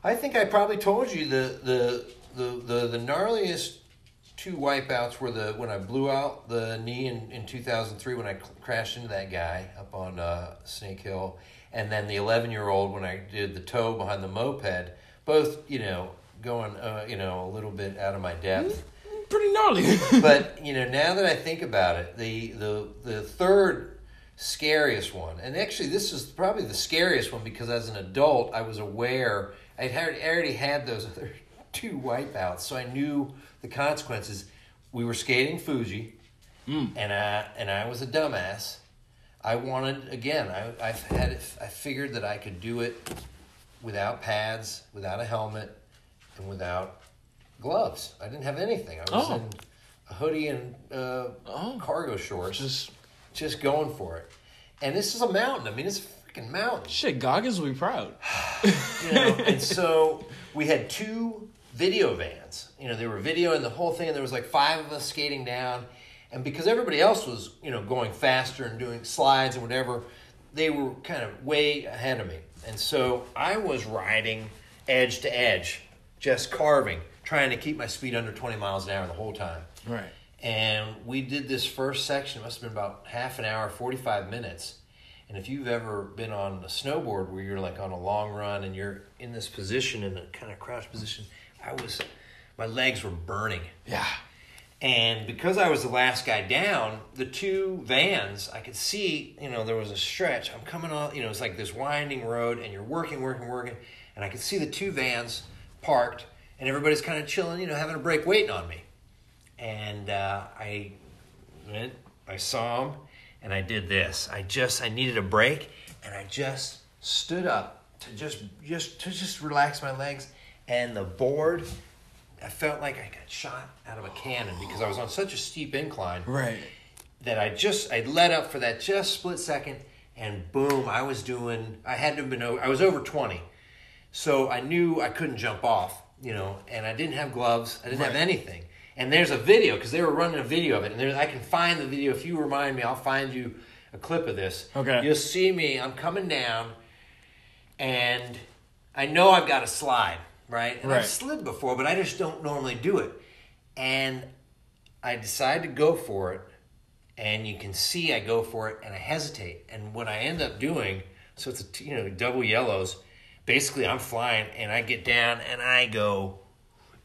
S2: I think I probably told you the the the the, the gnarliest two wipeouts were the when I blew out the knee in, in 2003 when I crashed into that guy up on uh, Snake Hill, and then the 11 year old when I did the toe behind the moped. Both you know going uh, you know a little bit out of my depth.
S1: Pretty gnarly.
S2: but you know now that I think about it, the the the third scariest one, and actually this is probably the scariest one because as an adult I was aware I had already had those other two wipeouts, so I knew the consequences. We were skating Fuji, and I and I was a dumbass. I wanted again. I I had it, I figured that I could do it without pads, without a helmet, and without gloves. I didn't have anything. I was
S1: Oh.
S2: in a hoodie and uh,
S1: Oh.
S2: cargo shorts,
S1: Just
S2: just going for it. And this is a mountain. I mean, it's a freaking mountain.
S1: shit. Goggins will be proud.
S2: You know, and so we had two video vans. You know, they were videoing the whole thing, and there was like five of us skating down. And because everybody else was, you know, going faster and doing slides and whatever, they were kind of way ahead of me. And so I was riding edge to edge, just carving, trying to keep my speed under 20 miles an hour the whole time.
S1: Right.
S2: And we did this first section, it must have been about half an hour, 45 minutes. And if you've ever been on a snowboard where you're like on a long run and you're in this position, in a kind of crouch position, I was, my legs were burning.
S1: Yeah.
S2: And because I was the last guy down, the two vans, I could see, you know, there was a stretch. I'm coming on, you know, it's like this winding road, and you're working, working, working. And I could see the two vans parked, and everybody's kind of chilling, you know, having a break, waiting on me. And uh, I went, I saw him, and I did this. I just, I needed a break, and I just stood up to just, just, to just relax my legs, and the board I felt like I got shot out of a cannon because I was on such a steep incline
S1: Right.
S2: that I just I let up for that just split second and boom I was doing I had to have been over I was over 20 so I knew I couldn't jump off you know and I didn't have gloves I didn't have anything and there's a video because they were running a video of it and there, I can find the video if you remind me I'll find you a clip of this
S1: Okay.
S2: you'll see me I'm coming down and I know I've got to slide, right? And I've slid before, but I just don't normally do it. And I decide to go for it, and you can see I go for it, and I hesitate. And what I end up doing, so it's a, you know double yellows. Basically, I'm flying, and I get down, and I go,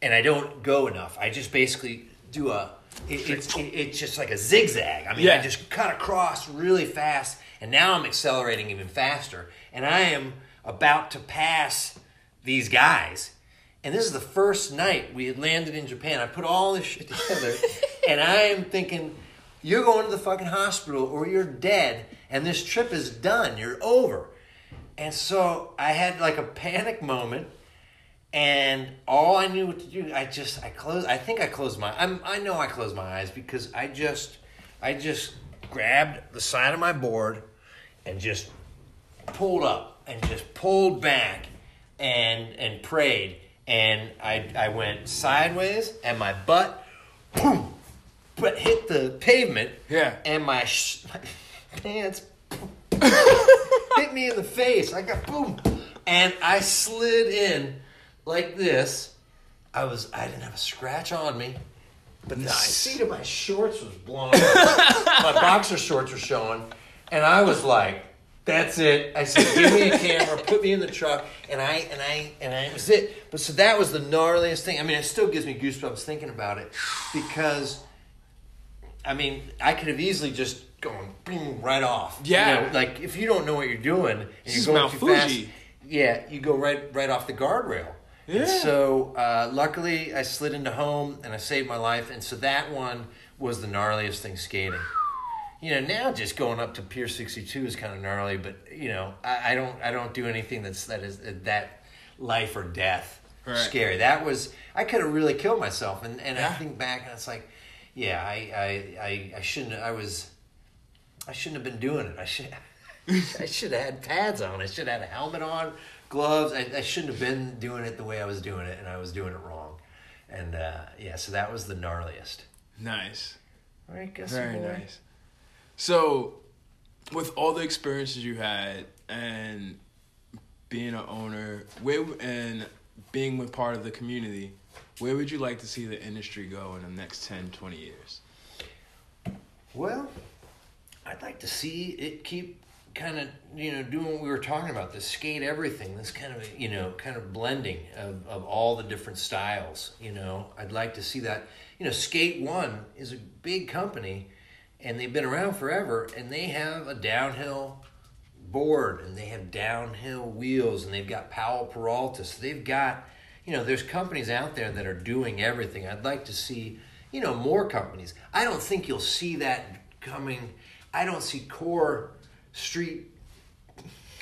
S2: and I don't go enough. I just basically do a. It, it's it, it's just like a zigzag. I mean, I just cut across really fast, and now I'm accelerating even faster, and I am about to pass these guys. And this is the first night we had landed in Japan. I put all this shit together, and I am thinking, you're going to the fucking hospital or you're dead, and this trip is done. You're over. And so I had like a panic moment, and all I knew what to do, I just I closed. I think I closed my. I'm, I know I closed my eyes because I just I just grabbed the side of my board and just pulled up and just pulled back and and prayed and I I went sideways and my butt boom but hit the pavement
S1: Yeah.
S2: and my, sh- my pants hit me in the face I got boom and I slid in like this I was I didn't have a scratch on me but the
S1: Nice.
S2: seat of my shorts was blown off. my boxer shorts were showing, and I was like, "That's it." I said, "Give me a camera, put me in the truck," and I and I and I was it. But so that was the gnarliest thing. I mean, it still gives me goosebumps thinking about it because, I mean, I could have easily just gone boom right off. You
S1: Yeah.
S2: know, like if you don't know what you're doing and
S1: This is
S2: you're going
S1: Mount
S2: too fast, yeah, you go right right off the guardrail. And so uh, luckily, I slid into home and I saved my life. And so that one was the gnarliest thing skating. You know, now just going up to Pier 62 is kind of gnarly, but you know, I, I don't I don't do anything that's that is that life or death
S1: Right.
S2: scary. That was I could have really killed myself. And and I think back and it's like, yeah, I I I, I shouldn't. I was. I shouldn't have been doing it. I should. I should have had pads on. I should have had a helmet on, gloves. I, I shouldn't have been doing it the way I was doing it, and I was doing it wrong. And uh, yeah, so that was the gnarliest.
S1: Nice.
S2: All right, guess
S1: Very
S2: boy.
S1: nice. So, with all the experiences you had and being an owner, where and being with part of the community, where would you like to see the industry go in the next 10, 20 years?
S2: Well, I'd like to see it keep kind of you know doing what we were talking about this skate everything this kind of you know kind of blending of, of all the different styles you know i'd like to see that you know skate one is a big company and they've been around forever and they have a downhill board and they have downhill wheels and they've got Powell Peralta. So they've got, you know, there's companies out there that are doing everything. I'd like to see, you know, more companies. I don't think you'll see that coming. I don't see core street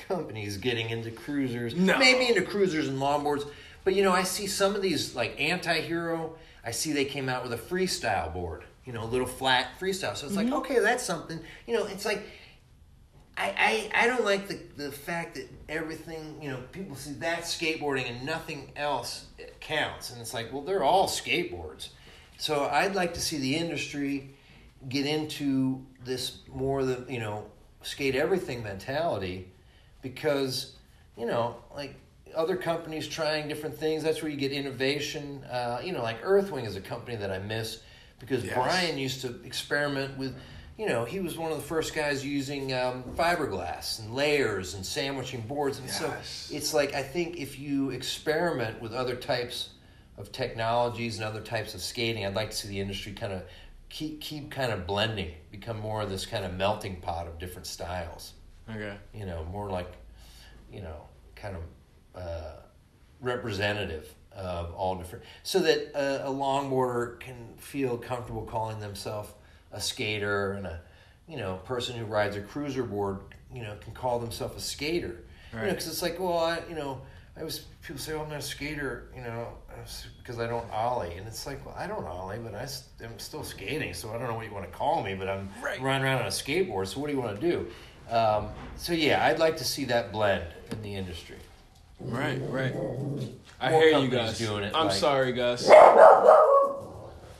S2: companies getting into cruisers.
S1: No.
S2: Maybe into cruisers and longboards. But you know, I see some of these like anti-hero. I see they came out with a freestyle board. You know, a little flat freestyle. So it's like, mm-hmm. okay, that's something. You know, it's like I, I, I don't like the, the fact that everything, you know, people see that skateboarding and nothing else counts. And it's like, well, they're all skateboards. So I'd like to see the industry get into this more the, you know, skate everything mentality because you know, like other companies trying different things. That's where you get innovation. Uh, you know, like Earthwing is a company that I miss because
S1: Yes.
S2: Brian used to experiment with. You know, he was one of the first guys using um, fiberglass and layers and sandwiching boards, and
S1: Yes.
S2: so it's like I think if you experiment with other types of technologies and other types of skating, I'd like to see the industry kind of keep keep kind of blending, become more of this kind of melting pot of different styles
S1: Okay.
S2: you know, more like, you know, kind of uh, representative of all different, so that a, a longboarder can feel comfortable calling themselves a skater, and a, you know, person who rides a cruiser board, you know, can call themselves a skater. Right. You know, because it's like, well, I, you know, I was people say, oh, I'm not a skater, you know, because I don't ollie, and it's like, well, I don't ollie, but I am still skating, so I don't know what you want to call me, but I'm
S1: Right.
S2: running around on a skateboard. So what do you want to do? Um, so yeah, I'd like to see that blend in the industry.
S1: Right, right. I
S2: More
S1: hear you guys.
S2: doing it,
S1: I'm
S2: like-
S1: sorry, Gus.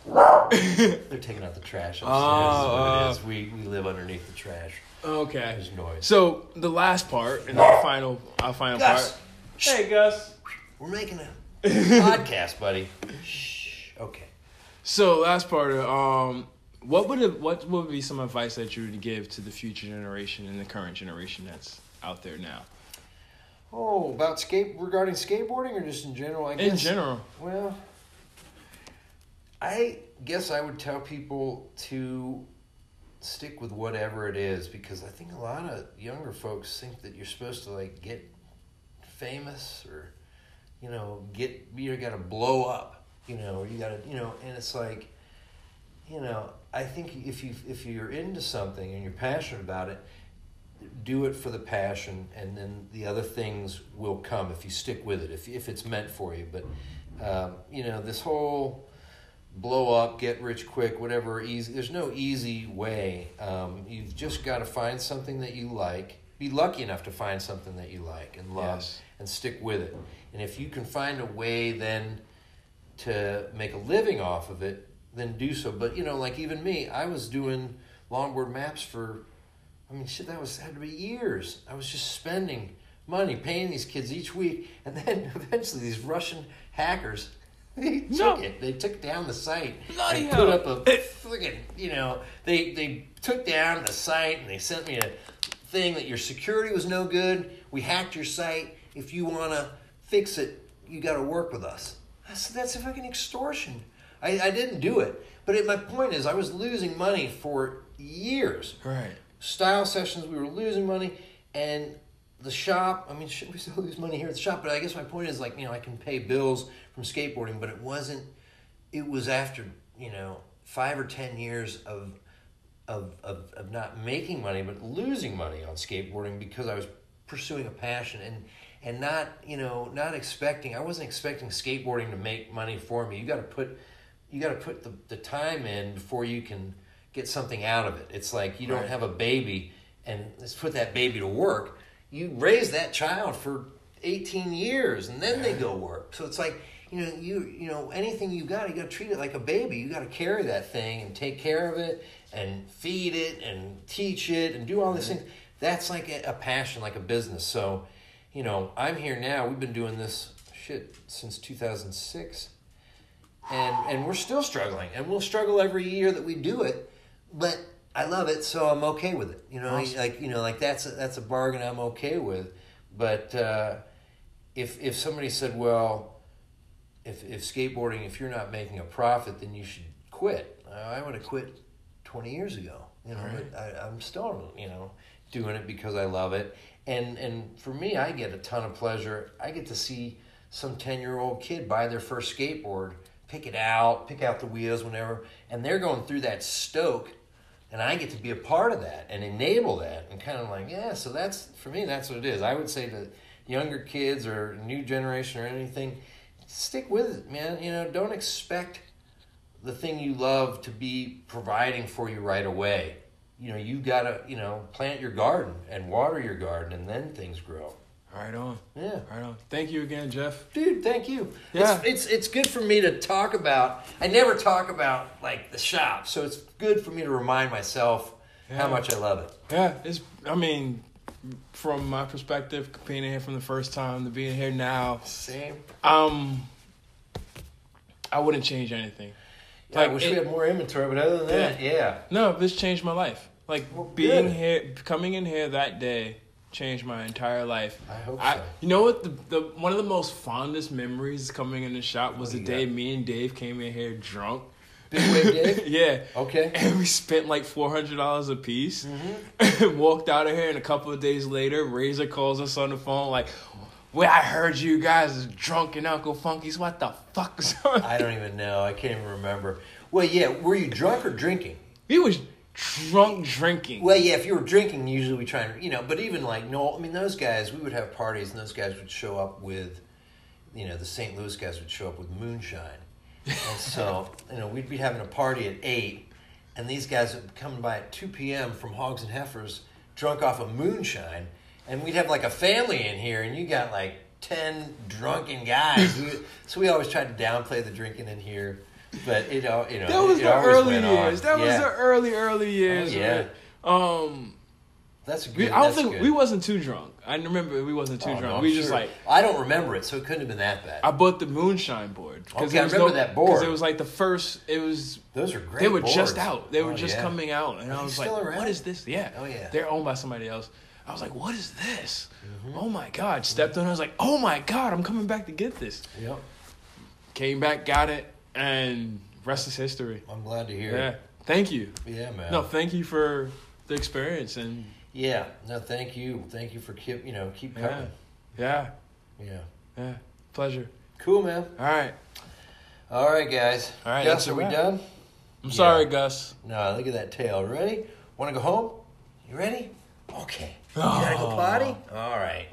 S2: They're taking out the trash. Upstairs,
S1: Oh,
S2: it
S1: uh.
S2: is. We we live underneath the trash.
S1: Okay.
S2: There's noise.
S1: So the last part and our final, our final
S2: Gus,
S1: part. Hey, Gus.
S2: we're making a podcast, buddy. Shh. Okay.
S1: So last part. of, Um, what would it, what would be some advice that you would give to the future generation and the current generation that's out there now?
S2: Oh, about skate regarding skateboarding or just in general? I guess.
S1: In general.
S2: Well, I guess I would tell people to stick with whatever it is because I think a lot of younger folks think that you're supposed to like get famous or you know get you got to blow up you know or you got to you know and it's like you know I think if you if you're into something and you're passionate about it do it for the passion and then the other things will come if you stick with it if, if it's meant for you. But um, you know this whole blow up get rich quick whatever easy there's no easy way. Um, you've just got to find something that you like be lucky enough to find something that you like and love
S1: Yes.
S2: and stick with it and if you can find a way then to make a living off of it then do so but you know like even me i was doing longboard maps for I mean, shit, that was had to be years. I was just spending money paying these kids each week, and then eventually these Russian hackers they took
S1: No.
S2: it. They took down the site
S1: Bloody
S2: and
S1: hell.
S2: put up a friggin' you know they they took down the site and they sent me a thing that your security was no good. We hacked your site. If you want to fix it, you got to work with us. I said that's a fucking extortion. I, I didn't do it, but it, my point is I was losing money for years
S1: Right.
S2: style sessions we were losing money and the shop i mean shit, we still lose money here at the shop but i guess my point is like you know i can pay bills from skateboarding but it wasn't it was after you know five or ten years of of, of, of not making money but losing money on skateboarding because i was pursuing a passion and and not you know not expecting i wasn't expecting skateboarding to make money for me. You got to put you got to put the, the time in before you can get something out of it. It's like you don't have a baby and let's put that baby to work. You raise that child for 18 years and then they go work. So it's like you know you you know anything you got you got to treat it like a baby. You got to carry that thing and take care of it and feed it and teach it and do all these things. That's like a, a passion like a business. So you know i'm here now we've been doing this shit since 2006 and and we're still struggling and we'll struggle every year that we do it but i love it so i'm okay with it you know
S1: Awesome.
S2: like you know like that's a, that's a bargain i'm okay with but uh, if if somebody said well if if skateboarding if you're not making a profit then you should quit Uh, i would have quit 20 years ago you know
S1: Right.
S2: but I, i'm still you know doing it because i love it and and for me i get a ton of pleasure. I get to see some 10 year old kid buy their first skateboard pick it out pick out the wheels whenever and they're going through that stoke and I get to be a part of that and enable that and kind of like yeah so that's for me that's what it is. I would say to younger kids or new generation or anything stick with it man. You know don't expect the thing you love to be providing for you right away you know you gotta you know plant your garden and water your garden and then things grow
S1: Right on.
S2: yeah
S1: Right on. Thank you again, Jeff.
S2: dude thank you
S1: Yeah.
S2: it's, it's it's good for me to talk about i never talk about like the shop so it's good for me to remind myself
S1: Yeah.
S2: how much i love it
S1: Yeah, it's. I mean, from my perspective, being here from the first time to being here now,
S2: Same.
S1: um, I wouldn't change anything.
S2: Yeah, I
S1: Like,
S2: wish
S1: it-
S2: we had more inventory, but other than that, yeah.
S1: No, this changed my life. Like
S2: Well,
S1: being
S2: good.
S1: here, coming in here that day, changed my entire life.
S2: I hope
S1: I,
S2: so.
S1: you know what? The, the one of the most fondest memories coming in the shop was
S2: What
S1: the
S2: do
S1: day
S2: got?
S1: me and Dave came in here drunk.
S2: Big Wave Dave?
S1: yeah.
S2: Okay.
S1: And we spent like four hundred dollars a piece.
S2: Mm-hmm.
S1: Walked out of here, and a couple of days later, Razor calls us on the phone like, "Well, I heard you guys is drunk in Uncle Funky's. What the fuck is on?"
S2: I don't even know. I can't even remember. Well, yeah. Were you drunk or drinking?
S1: He was drunk drinking.
S2: Well, yeah. If you were drinking, usually we try and you know. But even like no, I mean those guys. We would have parties, and those guys would show up with, you know, the St. Louis guys would show up with moonshine, and so you know we'd be having a party at eight, and these guys would come by at two p.m. from Hogs and Heifers, drunk off of moonshine, and we'd have like a family in here, and you got like ten drunken guys. We- so we always tried to downplay the drinking in here. But it, all you know,
S1: That was
S2: it
S1: the
S2: always
S1: early years.
S2: on.
S1: That was the early, early years.
S2: Oh, yeah.
S1: Um,
S2: That's good.
S1: we, I don't think
S2: good.
S1: we wasn't too drunk. I remember we wasn't too
S2: Oh,
S1: drunk.
S2: no,
S1: we just like
S2: I don't remember it, so it couldn't have been that bad.
S1: I bought the moonshine board
S2: Okay, I remember that board.
S1: because it was like the first. It was
S2: Those are great.
S1: they were
S2: boards.
S1: just out. They were
S2: Oh,
S1: just
S2: yeah.
S1: coming out, and
S2: Are
S1: I was like,
S2: around?
S1: "What is this?" Yeah.
S2: Oh, yeah.
S1: They're owned by somebody else. I was like, "What is this?"
S2: Mm-hmm.
S1: Oh my god! Stepped on. I was like, "Oh my god! I'm coming back to get this."
S2: Yep.
S1: Came back, got it, and rest is history.
S2: I'm glad to hear.
S1: It. Thank you.
S2: Yeah, man.
S1: No, thank you for the experience and
S2: Yeah. No, thank you. Thank you for keep you know keep coming.
S1: yeah,
S2: Yeah.
S1: yeah. Pleasure.
S2: Cool, man.
S1: All right.
S2: All right, guys.
S1: All right,
S2: Gus, are we done?
S1: I'm
S2: Yeah.
S1: sorry, Gus.
S2: No, look at that tail. Ready? Want to go home? You ready? Okay. You gotta oh. go potty? All right.